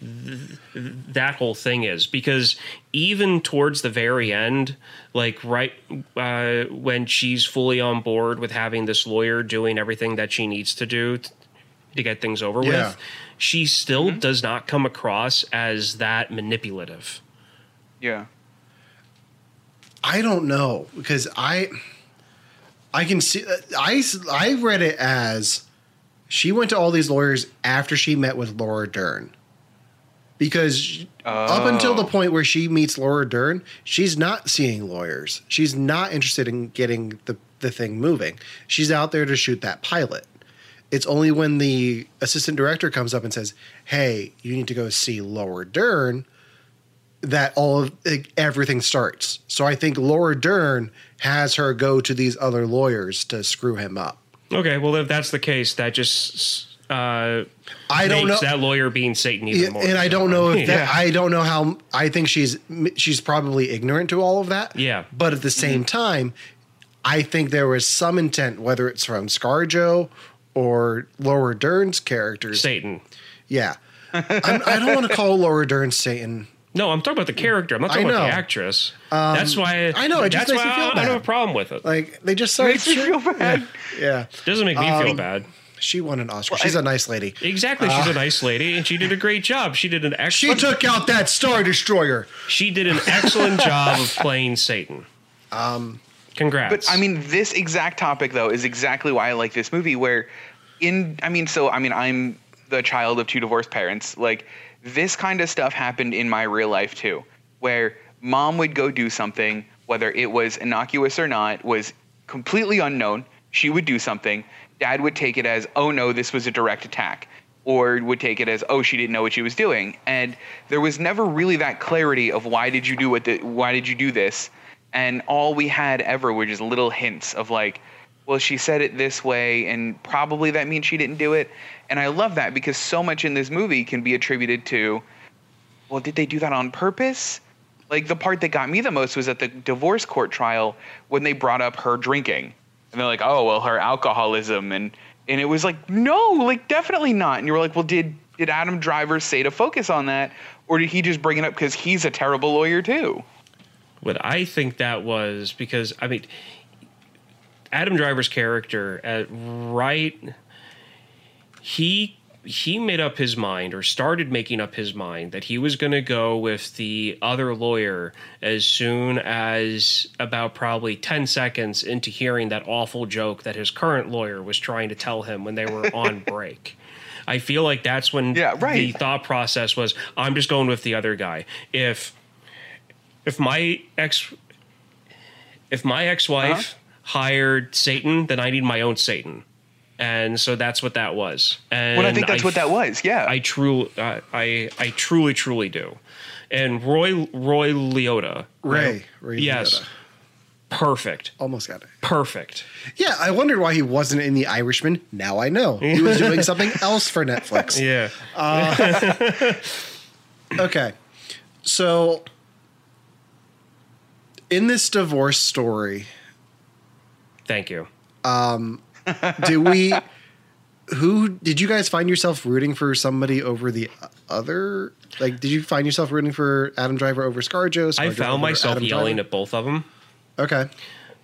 th- that whole thing is because even towards the very end like right uh, when she's fully on board with having this lawyer doing everything that she needs to do t- to get things over Yeah. with she still does not come across as that manipulative Yeah. I don't know because I I can see uh, I I read it as she went to all these lawyers after she met with Laura Dern. Because up until the Oh. point where she meets Laura Dern, she's not seeing lawyers. She's not interested in getting the, the thing moving. She's out there to shoot that pilot. It's only when the assistant director comes up and says, Hey, you need to go see Laura Dern that all of everything starts. So I think Laura Dern has her go to these other lawyers to screw him up. okay well if that's the case that just uh I don't makes know, that lawyer being satan even more and I don't know if that. Yeah. I don't know how. I think she's she's probably ignorant to all of that. Yeah. but at the same time, I think there was some intent, whether it's from ScarJo or Laura Dern's characters. satan Yeah, I'm, I don't want to call Laura Dern Satan. No, I'm talking about the character. I'm not talking about. Um, the actress. that's why I know, it just that's makes why me feel I, I don't have a problem with it. Like they just started. Makes me feel bad. Yeah, doesn't make me Um, feel bad. she won an Oscar. She's a nice lady. Exactly. She's a nice lady, and she did a great job. She did an uh, She took out that Star Destroyer. she did an excellent job of playing Satan. Um, congrats. But I mean, this exact topic though is exactly why I like this movie. Where, in I mean, so I mean, I'm the child of two divorced parents. Like this kind of stuff happened in my real life too, where mom would go do something, whether it was innocuous or not, was completely unknown. She would do something. Dad would take it as, oh no, this was a direct attack. Or would take it as, oh, she didn't know what she was doing. And there was never really that clarity of why did you do what the, why did you do this? And all we had ever were just little hints of like, well, she said it this way, and probably that means she didn't do it. And I love that because so much in this movie can be attributed to, well, did they do that on purpose? Like the part that got me the most was at the divorce court trial when they brought up her drinking. And they're like, oh, well, her alcoholism. And, and it was like, no, like definitely not. And you were like, well, did, did Adam Driver say to focus on that? Or did he just bring it up because he's a terrible lawyer too? what I think that was because I mean, Adam Driver's character, uh, right? He he made up his mind or started making up his mind that he was going to go with the other lawyer as soon as about probably 10 seconds into hearing that awful joke that his current lawyer was trying to tell him when they were on break. I feel like that's when Yeah, right. the thought process was I'm just going with the other guy. If if my ex if my ex-wife hired Satan, then I need my own Satan. And so that's what that was. And Well, I think that's what that was. Yeah. I truly, uh, I, I truly, truly do. And Roy, Roy Liotta, Ray. Ray yes, Liotta. perfect, Almost got it. perfect. Yeah, I wondered why he wasn't in The Irishman. Now I know. He was doing something else for Netflix. Yeah, Okay. So in this divorce story, thank you. Um, do we who did you guys find yourself rooting for somebody over the other? Like did you find yourself rooting for Adam Driver over ScarJo? I ScarJo found myself Adam yelling Driver? at both of them. Okay.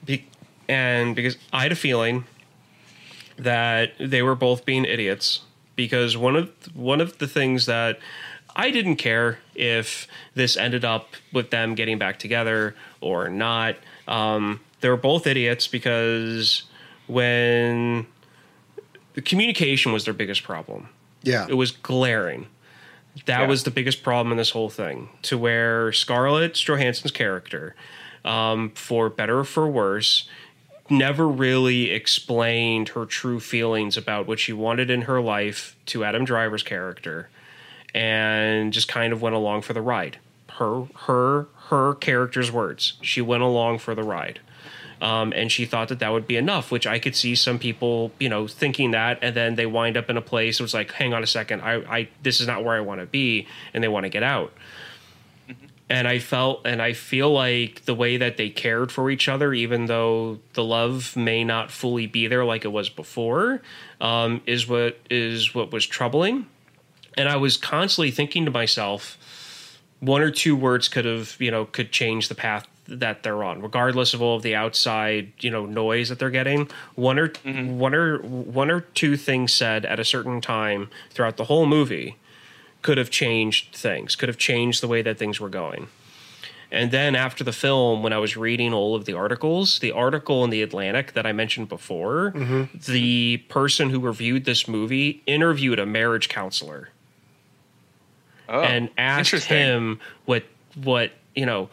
Be- and because I had a feeling that they were both being idiots because one of one of the things that I didn't care if this ended up with them getting back together or not. Um, they were both idiots because when the communication was their biggest problem. Yeah. It was glaring. That Yeah. was the biggest problem in this whole thing. To where Scarlett Johansson's character, um, for better or for worse, never really explained her true feelings about what she wanted in her life to Adam Driver's character, and just kind of went along for the ride. Her her her character's words. She went along for the ride. Um, and she thought that that would be enough, which I could see some people, you know, thinking that, and then they wind up in a place. It was like, hang on a second, I, I, this is not where I want to be, and they want to get out. And I felt, and I feel like the way that they cared for each other, even though the love may not fully be there like it was before, um, is what is what was troubling. and I was constantly thinking to myself, one or two words could have, you know, could change the path that they're on, regardless of all of the outside, you know, noise that they're getting. One or mm-hmm. one or one or two things said at a certain time throughout the whole movie could have changed things, could have changed the way that things were going. And then after the film, when I was reading all of the articles, the article in the Atlantic that I mentioned before, mm-hmm. the person who reviewed this movie interviewed a marriage counselor Oh, and asked him what what you know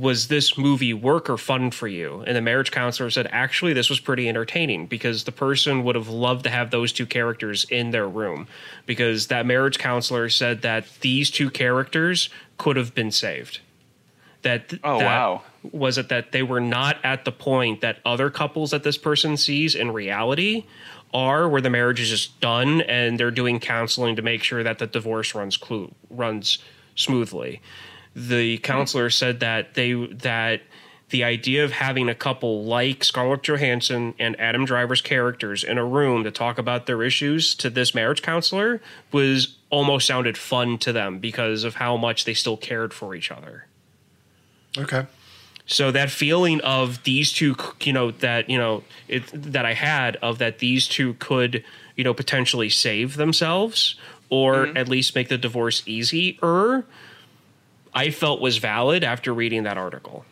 was this movie work or fun for you and the marriage counselor said actually this was pretty entertaining because the person would have loved to have those two characters in their room because that marriage counselor said that these two characters could have been saved that Oh, that wow. was it that they were not at the point that other couples that this person sees in reality are where the marriage is just done and they're doing counseling to make sure that the divorce runs clu- runs smoothly. The counselor said that they that the idea of having a couple like Scarlett Johansson and Adam Driver's characters in a room to talk about their issues to this marriage counselor was almost sounded fun to them because of how much they still cared for each other. Okay. So that feeling of these two, you know, that you know it, that I had of that these two could, you know, potentially save themselves or mm-hmm. at least make the divorce easier, I felt was valid after reading that article.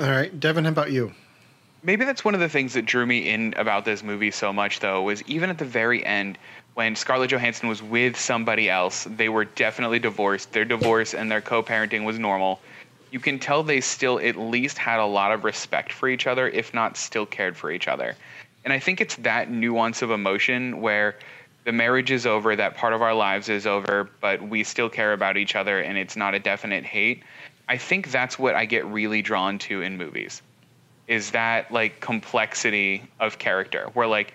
All right, Devon, how about you? Maybe that's one of the things that drew me in about this movie so much, though, was even at the very end, when Scarlett Johansson was with somebody else, they were definitely divorced. Their divorce and their co parenting was normal. You can tell they still at least had a lot of respect for each other, if not still cared for each other. And I think it's that nuance of emotion where the marriage is over, that part of our lives is over, but we still care about each other and it's not a definite hate. I think that's what I get really drawn to in movies is that like complexity of character where like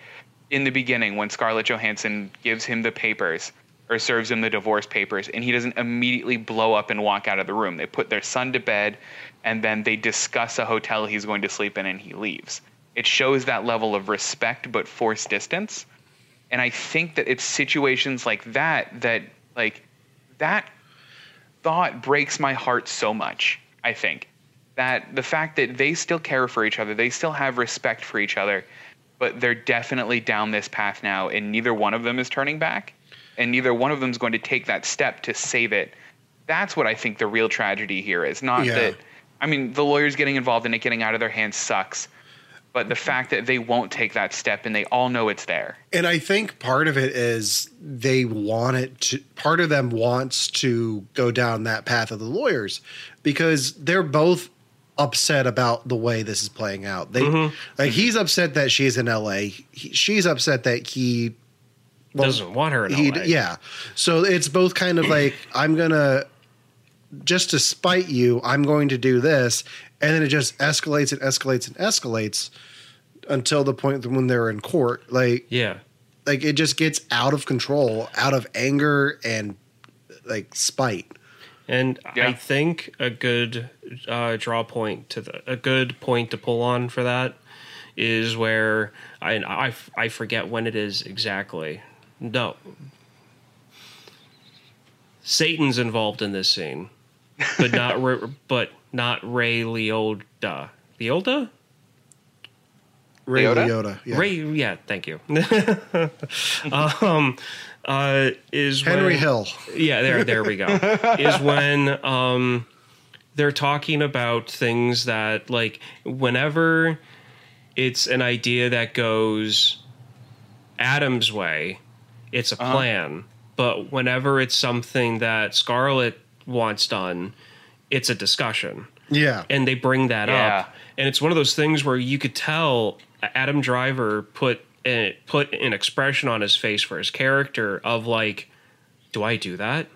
in the beginning when Scarlett Johansson gives him the papers or serves him the divorce papers and he doesn't immediately blow up and walk out of the room. They put their son to bed and then they discuss a hotel he's going to sleep in and he leaves. It shows that level of respect but forced distance. And I think that it's situations like that that like that thought breaks my heart so much. I think that the fact that they still care for each other, they still have respect for each other, but they're definitely down this path now, and neither one of them is turning back, and neither one of them is going to take that step to save it. That's what I think the real tragedy here is. Not Yeah. that, I mean, the lawyers getting involved in it getting out of their hands sucks, but the fact that they won't take that step and they all know it's there. And I think part of it is they want it to, part of them wants to go down that path of the lawyers because they're both upset about the way this is playing out. They mm-hmm. like he's upset that she's in LA. He, she's upset that he well, Doesn't want her in he LA. yeah. So it's both kind of like I'm going to just to spite you, I'm going to do this and then it just escalates and escalates and escalates until the point when they're in court. Like Yeah. like it just gets out of control out of anger and like spite And Yeah. I think a good uh, draw point to the a good point to pull on for that is where I I, I forget when it is exactly. No, Satan's involved in this scene, but not Ra- but not Ray Liotta. Liotta? ray Liotta? Liotta, yeah. Ray, yeah, thank you. um, uh, is henry when- hill yeah, there, there we go. is when um, they're talking about things that, like, whenever it's an idea that goes Adam's way, it's a plan. But whenever it's something that Scarlett wants done, it's a discussion. Yeah. And they bring that Yeah. up and it's one of those things where you could tell adam driver put a, put an expression on his face for his character of like do i do that?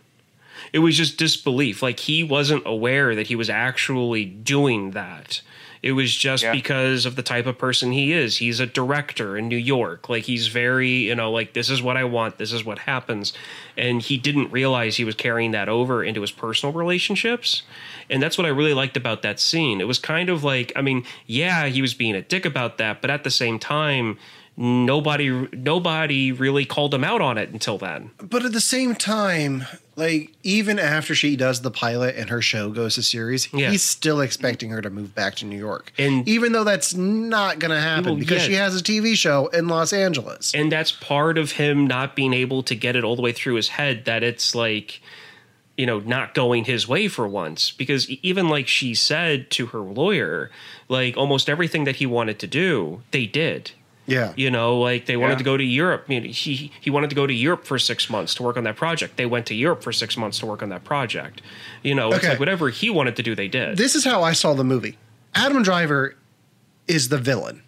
It was just disbelief. Like he wasn't aware that he was actually doing that it was just Yeah. because of the type of person he is. He's a director in new york. Like he's very you know like this is what i want this is what happens. And he didn't realize he was carrying that over into his personal relationships. And that's what i really liked about that scene. It was kind of like i mean yeah he was being a dick about that but at the same time nobody nobody really called him out on it until then. But at the same time, like even after she does the pilot and her show goes to series, Yeah. he's still expecting her to move back to New York. And- even though that's not going to happen Well, because yeah. she has a TV show in Los Angeles. and that's part of him not being able to get it all the way through his head that it's like you know not going his way for once because even like she said to her lawyer like almost everything that he wanted to do they did yeah. you know like they wanted Yeah. to go to europe you know, he he wanted to go to europe for six months to work on that project they went to europe for six months to work on that project you know it's like whatever he wanted to do they did This is how I saw the movie. Adam Driver is the villain.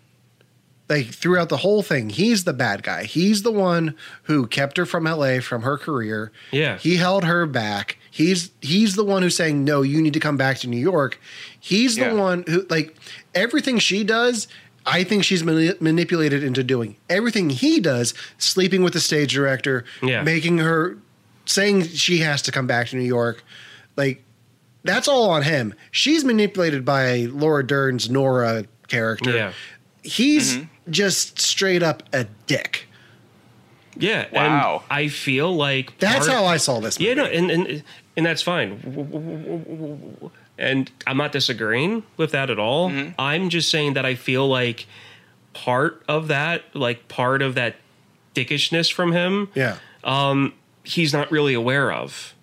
Like throughout the whole thing, he's the bad guy. He's the one who kept her from LA from her career. Yeah. He held her back. He's he's the one who's saying, "No, you need to come back to New York." He's the one who like everything she does I think she's mani- manipulated into doing everything he does, sleeping with the stage director, Yeah. making her saying she has to come back to New York. Like that's all on him. She's manipulated by Laura Dern's Nora character. yeah He's mm-hmm. just straight up a dick. yeah Wow. and i feel like That's part- how I saw this. Movie. Yeah, no, and and and that's fine. And I'm not disagreeing with that at all. Mm-hmm. I'm just saying that I feel like part of that, like part of that dickishness from him, yeah. Um, he's not really aware of.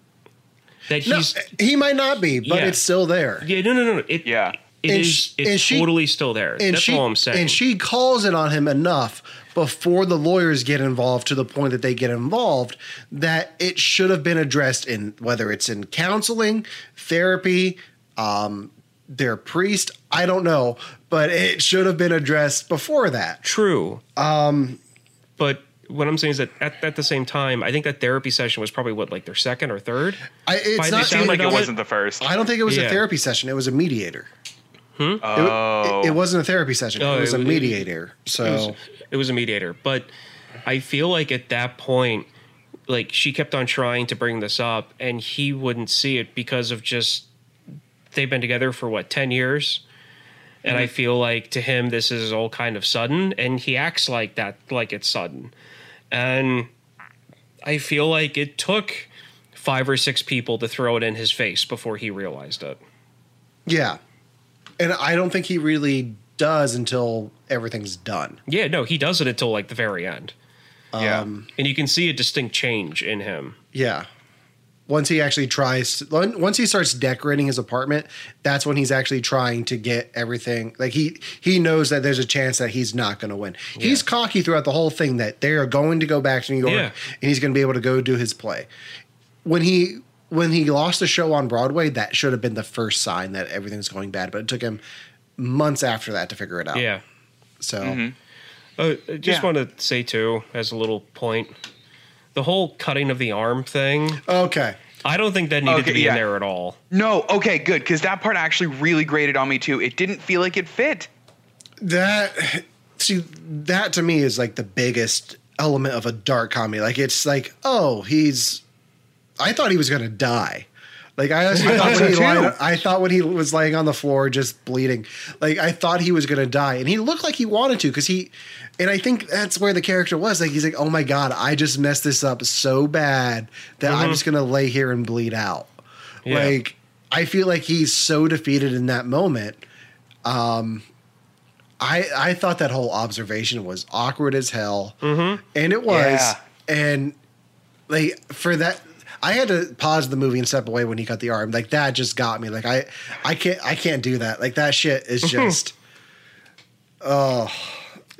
That No, he might not be, but Yeah. it's still there. yeah, no, no, no. It, Yeah. it And is. sh- it's she- totally still there. And That's she, all I'm saying. And she calls it on him enough before the lawyers get involved to the point that they get involved that it should have been addressed in whether it's in counseling, therapy, um, their priest. I don't know, but it should have been addressed before that. True. Um, but what I'm saying is that at, at the same time, I think that therapy session was probably what, like their second or third. I, it's By the not. sound Seemed like it it- wasn't the first. I don't think it was a therapy session. It was a mediator. It, Oh. it, it wasn't a therapy session. Oh, it was it a was- mediator. So it was, it was a mediator but i feel like at that point like she kept on trying to bring this up and he wouldn't see it because of just they've been together for what 10 years? And i feel like to him this is all kind of sudden and he acts like that like it's sudden. And i feel like it took five or six people to throw it in his face before he realized it. Yeah, and I don't think he really does until everything's done. yeah no he does it until like the very end. Yeah. Um, and you can see a distinct change in him. Yeah. Once he actually tries, to, once he starts decorating his apartment, that's when he's actually trying to get everything. Like he he knows that there's a chance that he's not going to win. He's cocky throughout the whole thing that they are going to go back to New York Yeah. and he's going to be able to go do his play. When he when he lost the show on Broadway, that should have been the first sign that everything's going bad. But it took him months after that to figure it out. yeah So Uh, I just Yeah. want to say too, as a little point, the whole cutting of the arm thing. okay. I don't think that needed Okay, to be yeah. in there at all. No, okay, good, because that part actually really grated on me too. It didn't feel like it fit. That see that to me is like the biggest element of a dark comedy. Like it's like, oh, he's I thought he was gonna die. Like I thought when he lied, I thought when he was laying on the floor just bleeding, like I thought he was gonna die, and he looked like he wanted to because he, and I think that's where the character was. Like he's like, oh my god, I just messed this up so bad that I'm just gonna lay here and bleed out. Yeah. Like I feel like he's so defeated in that moment. Um, I I thought that whole observation was awkward as hell, mm-hmm. and it was. Yeah. And like for that, I had to pause the movie and step away when he cut the arm. Like that just got me. Like I I can't I can't do that. Like that shit is just. oh.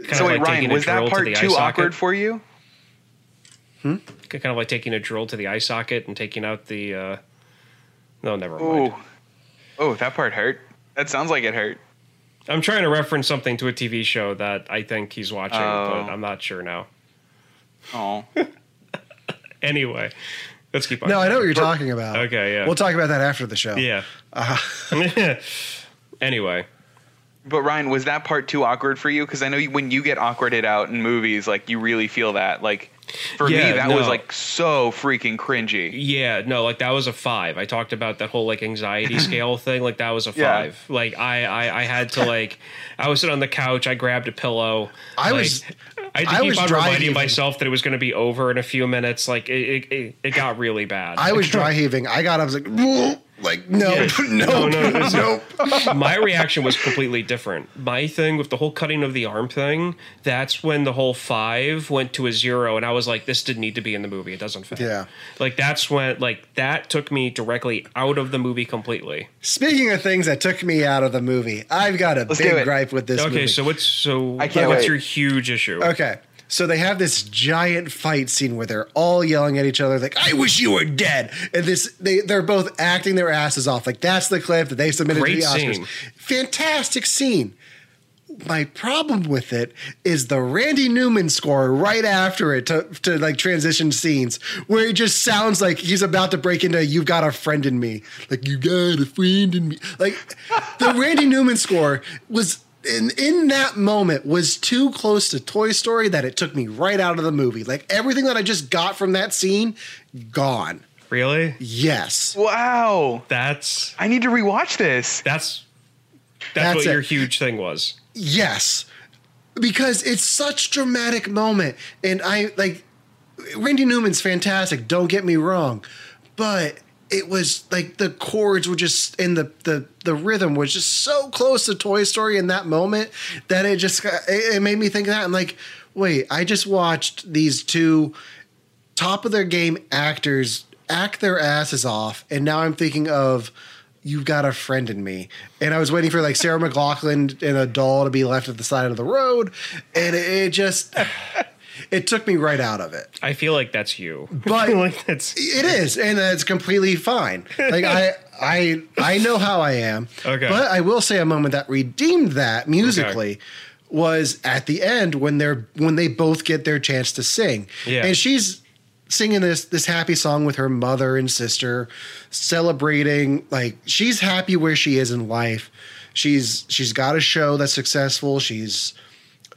Kind so wait, like Ryan, was that drill to part too socket. awkward for you? Hmm? Kind of like taking a drill to the eye socket and taking out the. Uh, no, never mind. Oh, oh, that part hurt. That sounds like it hurt. I'm trying to reference something to a TV show that I think he's watching, Oh. but I'm not sure now. Oh, Anyway, let's keep on. No, I know what you're talking about. Okay, yeah. We'll talk about that after the show. Yeah. Uh-huh. anyway, but Ryan, was that part too awkward for you? Because I know you, when you get awkwarded out in movies, like you really feel that. Like for Yeah, me, that was like so freaking cringy. Yeah, no, like that was a five. I talked about that whole like anxiety scale thing. Like that was a Yeah. five. Like I, I, I had to like, I was sitting on the couch. I grabbed a pillow. I like, was I had to I keep on reminding heaving. myself that it was going to be over in a few minutes. Like it, it, it, got really bad. I was dry heaving. I got. up, I was like, like no, Yeah. no, No, no, no, listen. my reaction was completely different. My thing with the whole cutting of the arm thing, that's when the whole five went to a zero, and I was like, this didn't need to be in the movie. It doesn't fit. Yeah. Like that's when like that took me directly out of the movie completely. Speaking of things that took me out of the movie, I've got a Let's big gripe with this okay, movie. so what's so I can't what's wait. your huge issue? Okay. So they have this giant fight scene where they're all yelling at each other, like, I wish you were dead. And this they they're both acting their asses off. Like that's the clip that they submitted Great to the Oscars. scene. Fantastic scene. My problem with it is the Randy Newman score right after it to, to like transition scenes where it just sounds like he's about to break into "You've Got a Friend in Me," like "You got a friend in me." Like the Randy Newman score was in in that moment was too close to Toy Story that it took me right out of the movie. Like everything that I just got from that scene, gone. Really? Yes, Wow. That's I need to rewatch this. that's that's, That's what it. your huge thing was. yes, because it's such dramatic moment, and I like Randy Newman's fantastic. Don't get me wrong, but it was like the chords were just and the the the rhythm was just so close to Toy Story in that moment that it just it, it made me think of that. I'm like, wait, I just watched these two top of their game actors act their asses off, and now I'm thinking of. You've got a friend in me, and I was waiting for like Sarah McLachlan and a doll to be left at the side of the road, and it just it took me right out of it. I feel like that's you. But- like that's It is, and it's completely fine. Like I, I, I know how I am. Okay. But I will say a moment that redeemed that musically was at the end when they're when they both get their chance to sing. Yeah. And she's singing this this happy song with her mother and sister, celebrating like she's happy where she is in life. She's she's got a show that's successful. She's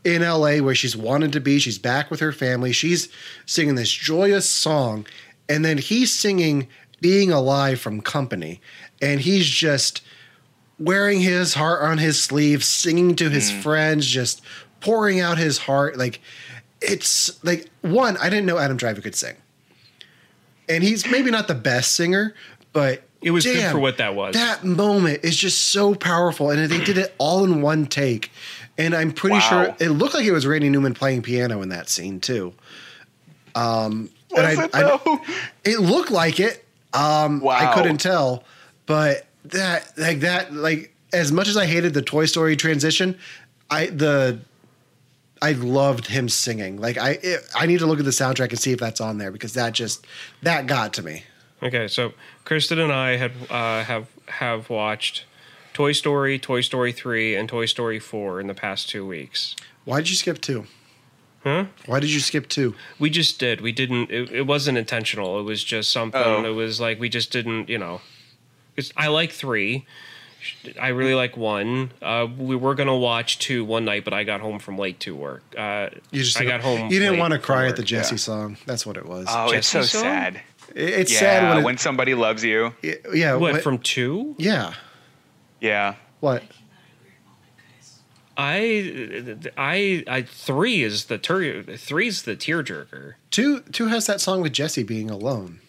in LA where she's wanted to be. She's back with her family. She's singing this joyous song. And then he's singing Being Alive from Company. And he's just wearing his heart on his sleeve, singing to his mm. friends, just pouring out his heart. Like, it's like, one, I didn't know Adam Driver could sing. And he's maybe not the best singer, but It was good for what that was. That moment is just so powerful, and they did it all in one take. And I'm pretty Wow. sure it looked like it was Randy Newman playing piano in that scene too. Um, and Was I, it I- though? it looked like it. Um, I couldn't tell, but that like that like as much as I hated the Toy Story transition, I the I loved him singing. Like I it, I need to look at the soundtrack and see if that's on there because that just that got to me. Okay, so Kristen and I had uh, have have watched Toy Story, Toy Story three, and Toy Story four in the past two weeks. Why did you skip two? Huh? Why did you skip two? We just did. We didn't. It, it wasn't intentional. It was just something. Oh. It was like we just didn't. You know, 'Cause I like three. I really like one. Uh, we were gonna watch two one night, but I got home from late to work. Uh, You just I got home. You didn't want to from cry at the Jesse yeah. song. That's what it was. Oh, it's so song? sad. It- it's yeah, sad when, when, somebody loves you. yeah. What when- from two? yeah. Yeah. What? I, I, I three is the tur- three's the tearjerker. Two two has that song with Jesse being alone.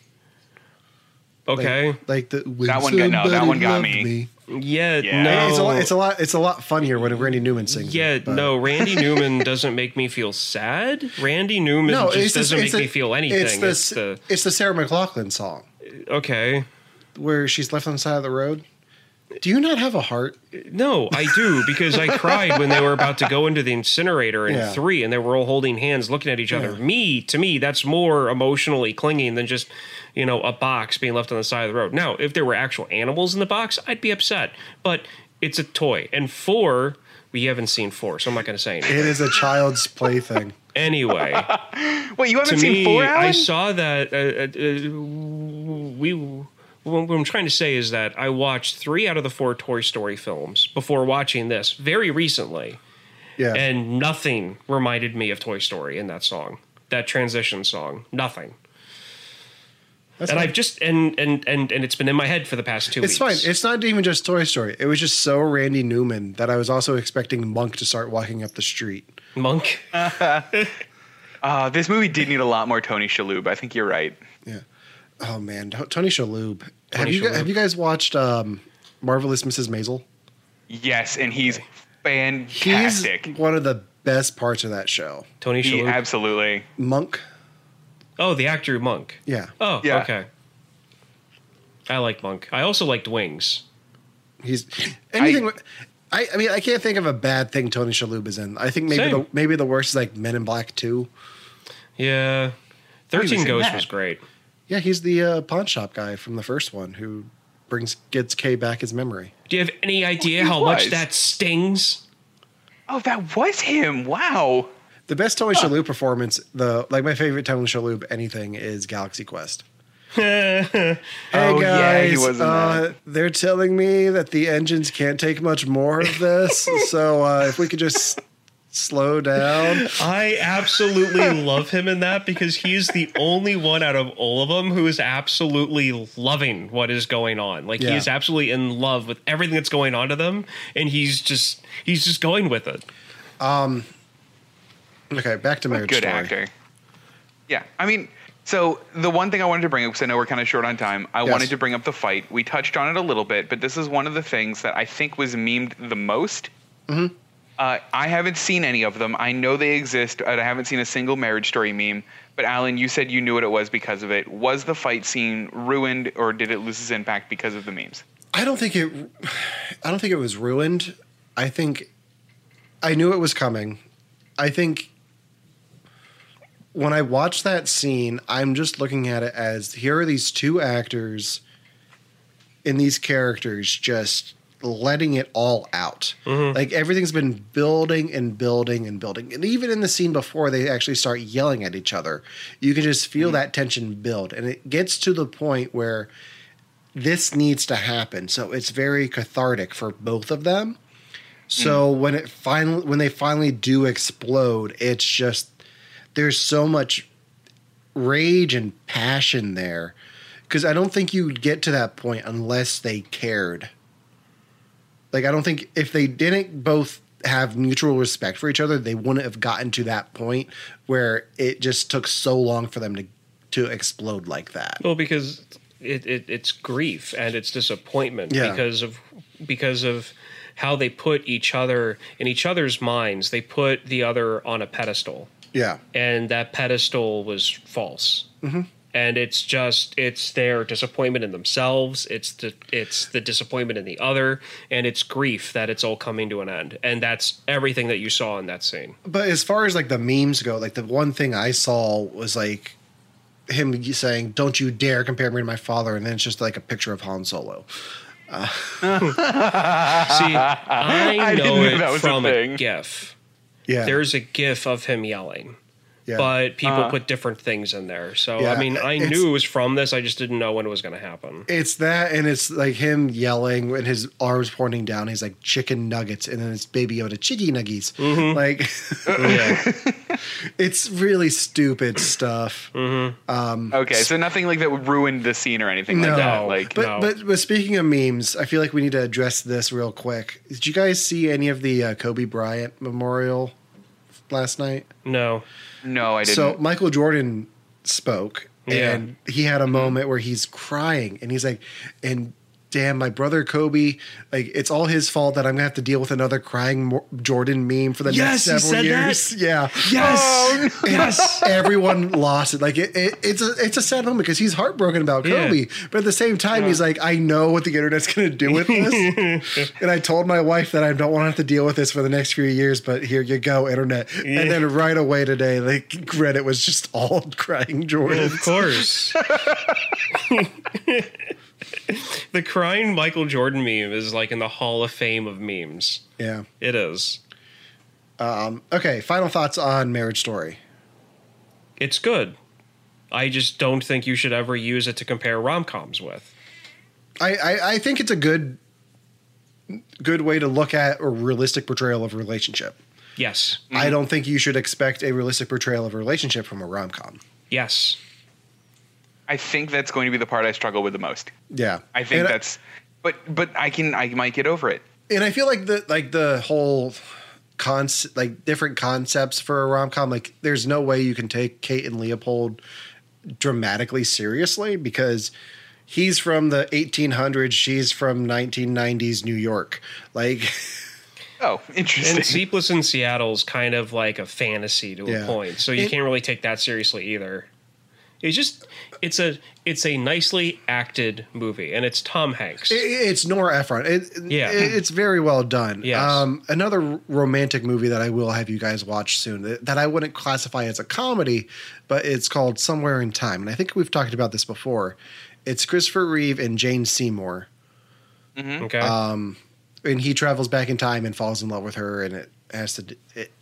Okay, Like, the That one got- no, that somebody one got loved me. yeah, Yeah. no, It's a lot. It's a lot. It's a lot funnier when Randy Newman sings. Yeah, but- no, Randy Newman doesn't make me feel sad. Randy Newman No, just doesn't it's make the- me feel anything. It's the, It's the it's the Sarah McLachlan song okay. where she's left on the side of the road. Do you not have a heart? No, I do because I cried when they were about to go into the incinerator in Yeah. three, and they were all holding hands, looking at each other. Yeah. Me, to me, that's more emotionally clinging than just you know a box being left on the side of the road. Now, if there were actual animals in the box, I'd be upset, but it's a toy. And four, we haven't seen four, so I'm not going to say anything. It is a child's plaything. Anyway. Wait, you haven't to seen me, four, Allen? I saw that. Uh, uh, uh, we. What I'm trying to say is that I watched three out of the four Toy Story films before watching this very recently, Yeah. and nothing reminded me of Toy Story in that song, that transition song. Nothing. That's and fine. I've just and and and and it's been in my head for the past two It's weeks. fine. It's not even just Toy Story. It was just so Randy Newman that I was also expecting Monk to start walking up the street. Monk. Uh, this movie did need a lot more Tony Shalhoub. I think you're right. Yeah. Oh man, Tony Shalhoub. have Tony you Shalhoub. have you guys watched um, Marvelous Mrs. Maisel? Yes, and he's He's fantastic. one of the best parts of that show. Tony He Shalhoub. absolutely. Monk. oh, the actor Monk. Yeah. Oh, Yeah. okay. I like Monk. I also liked Wings. He's anything. I, I mean, I can't think of a bad thing Tony Shalhoub is in. I think maybe Same. the maybe the worst is like Men in Black Two. Yeah. He was Thirteen Ghosts was great. Yeah, he's the uh, pawn shop guy from the first one who brings gets Kay back his memory. Do you have any idea he how much that stings? Oh, that was him. Wow. The best Tony Shalhoub performance, the like my favorite Tony Shalhoub anything is Galaxy Quest. hey Oh, guys, yeah, he uh, they're telling me that the engines can't take much more of this, so uh, if we could just slow down. I absolutely love him in that because he's the only one out of all of them who is absolutely loving what is going on. Like Yeah. he is absolutely in love with everything that's going on to them, and he's just he's just going with it. Um. Okay, back to marriage Good story. actor. Yeah, I mean, so the one thing I wanted to bring up, because I know we're kind of short on time, I Yes. wanted to bring up the fight. We touched on it a little bit, but this is one of the things that I think was memed the most. Mm-hmm. Uh, I haven't seen any of them. I know they exist, I haven't seen a single marriage story meme. But Allen, you said you knew what it was because of it. Was the fight scene ruined, or did it lose its impact because of the memes? I don't think it. I don't think it was ruined. I think I knew it was coming. I think when I watched that scene, I'm just looking at it as here are these two actors in these characters just letting it all out. Mm-hmm. Like everything's been building and building and building. And even in the scene before they actually start yelling at each other, you can just feel mm-hmm. that tension build. And it gets to the point where this needs to happen. So it's very cathartic for both of them. So mm. when it finally when they finally do explode, it's just there's so much rage and passion there because I don't think you'd get to that point unless they cared. Like I don't think if they didn't both have mutual respect for each other, they wouldn't have gotten to that point where it just took so long for them to to explode like that. Well, because it, it it's grief and it's disappointment Yeah. because of because of how they put each other in each other's minds. They put the other on a pedestal, Yeah. and that pedestal was false. Mm-hmm. And it's just it's their disappointment in themselves. It's the it's the disappointment in the other, and it's grief that it's all coming to an end. And that's everything that you saw in that scene. But as far as like the memes go, like the one thing I saw was like him saying, "Don't you dare compare me to my father," and then it's just like a picture of Han Solo. See, I I know didn't know it that was from a, thing. GIF. Yeah, There's a GIF of him yelling. Yeah. but people Uh-huh. put different things in there. So Yeah, I mean, I it's- knew it was from this. I just didn't know when it was going to happen. it's that, and it's like him yelling and his arms pointing down. He's like chicken nuggets, and then it's Baby Yoda chicky nuggies. Mm-hmm. Like it's really stupid stuff. Okay, so nothing like that would ruin the scene or anything No, like that. Like, but, no. but but speaking of memes, I feel like we need to address this real quick. Did you guys see any of the uh, Kobe Bryant memorial last night? no, no, I didn't. So Michael Jordan spoke, Yeah. and he had a mm-hmm. moment where he's crying, and he's like, "And damn, my brother Kobe, like it's all his fault that I'm gonna have to deal with another crying Jordan meme for the Yes, next several said that? years." Yeah, yes, oh, And yes. everyone lost it. Like it, it, it's a it's a sad moment because he's heartbroken about Yeah. Kobe, but at the same time, he's like, I know what the internet's going to do with this, and I told my wife that I don't want to have to deal with this for the next few years. But here you go, internet. And then right away today, like Reddit was just all crying Jordan. Of course. the crying Michael Jordan meme is like in the Hall of Fame of memes. Yeah. It is. Um, okay. Final thoughts on Marriage Story. It's good. I just don't think you should ever use it to compare rom coms with. I, I I think it's a good good way to look at a realistic portrayal of a relationship. Yes. I don't think you should expect a realistic portrayal of a relationship from a rom com. Yes. I think that's going to be the part I struggle with the most. Yeah, I think And that's, but but I can I might get over it. and I feel like the like the whole concept, like different concepts for a rom com. Like, there's no way you can take Kate and Leopold dramatically seriously because he's from the 1800s, she's from 1990s New York. Like, Oh, interesting. And Sleepless in Seattle is kind of like a fantasy to Yeah. a point, so you It- can't really take that seriously either. It's just it's a it's a nicely acted movie, and it's Tom Hanks. It- It's Nora Ephron. It, Yeah. it- it's very well done. Yes. Um, another romantic movie that I will have you guys watch soon that, that I wouldn't classify as a comedy, but it's called Somewhere in Time, and I think we've talked about this before. It's Christopher Reeve and Jane Seymour, okay, um, and he travels back in time and falls in love with her, and it has to. d- It,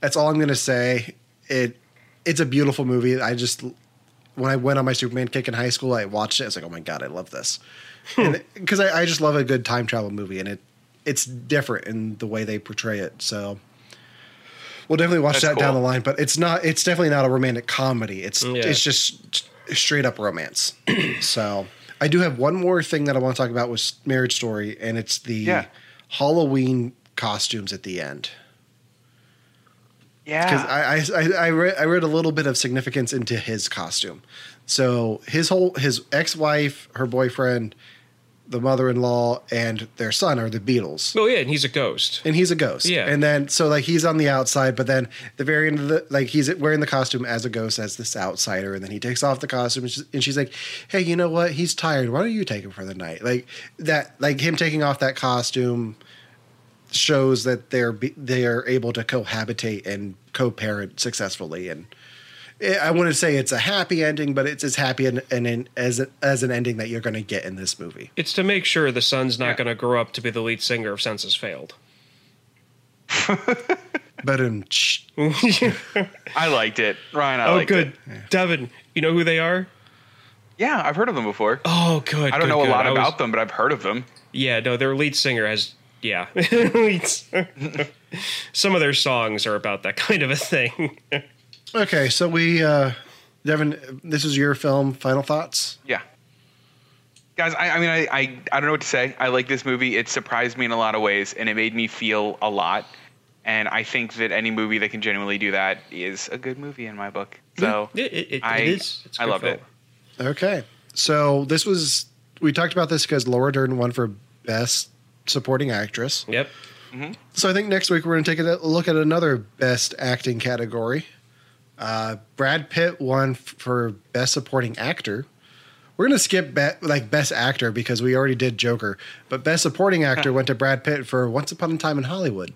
that's all I'm going to say. It it's a beautiful movie. I just when I went on my Superman kick in high school, I watched it. I was like, oh my god, I love this, hmm. because I, I just love a good time travel movie, and it it's different in the way they portray it. So we'll definitely watch That's that down the line. But it's not. It's definitely not a romantic comedy. It's Yeah. it's just straight up romance. so I do have one more thing that I want to talk about with Marriage Story, and it's the Yeah. Halloween costumes at the end because yeah. I I I read, I read a little bit of significance into his costume. So his whole his ex wife, her boyfriend, the mother in law, and their son are the Beatles. oh yeah, and he's a ghost. And he's a ghost. Yeah. And then so like he's on the outside, but then the very end of the like he's wearing the costume as a ghost as this outsider, and then he takes off the costume, and she's, and she's like, "Hey, you know what? He's tired. Why don't you take him for the night?" Like that, like him taking off that costume shows that they're they are able to cohabitate and co-parent successfully and I wouldn't say it's a happy ending, but it's as happy an, an, an as a, as an ending that you're going to get in this movie. It's to make sure the son's not Yeah. going to grow up to be the lead singer of Senses Failed. But um, I liked it, Ryan. I oh, liked good, it. Devon. You know who they are? Yeah, I've heard of them before. Oh, good. I don't good, know a lot I was- about them, but I've heard of them. Yeah, no, their lead singer has. Yeah, some of their songs are about that kind of a thing. okay, so we, uh, Devon, this is your film. Final thoughts? Yeah. Guys, I, I mean, I, I, I don't know what to say. I like this movie. It surprised me in a lot of ways, and it made me feel a lot. And I think that any movie that can genuinely do that is a good movie in my book. So it, it, it, I, it is. It's a I good loved film. it. Okay, so this was we talked about this because Laura Dern won for best supporting actress. Yep. So I think next week we're going to take a look at another best acting category. Uh, Brad Pitt won f- for best supporting actor. We're going to skip be- like best actor because we already did Joker, but best supporting actor went to Brad Pitt for Once Upon a Time in Hollywood,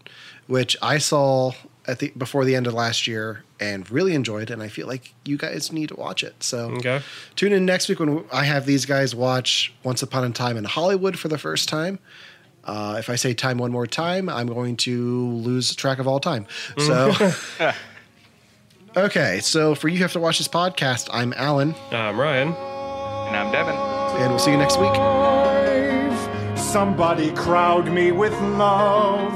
which I saw at the before the end of last year and really enjoyed, and I feel like you guys need to watch it. So Okay. tune in next week when I have these guys watch Once Upon a Time in Hollywood for the first time. Uh, if I say time one more time, I'm going to lose track of all time. So, okay. So for you have to watch this podcast. I'm Allen, I'm Ryan. And I'm Devon. and we'll see you next week. Somebody crowd me with love.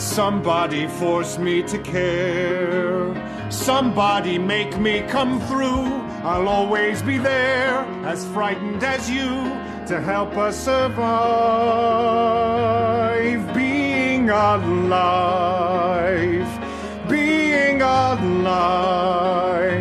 Somebody force me to care. Somebody make me come through. I'll always be there, as frightened as you, to help us survive. Being alive, being alive.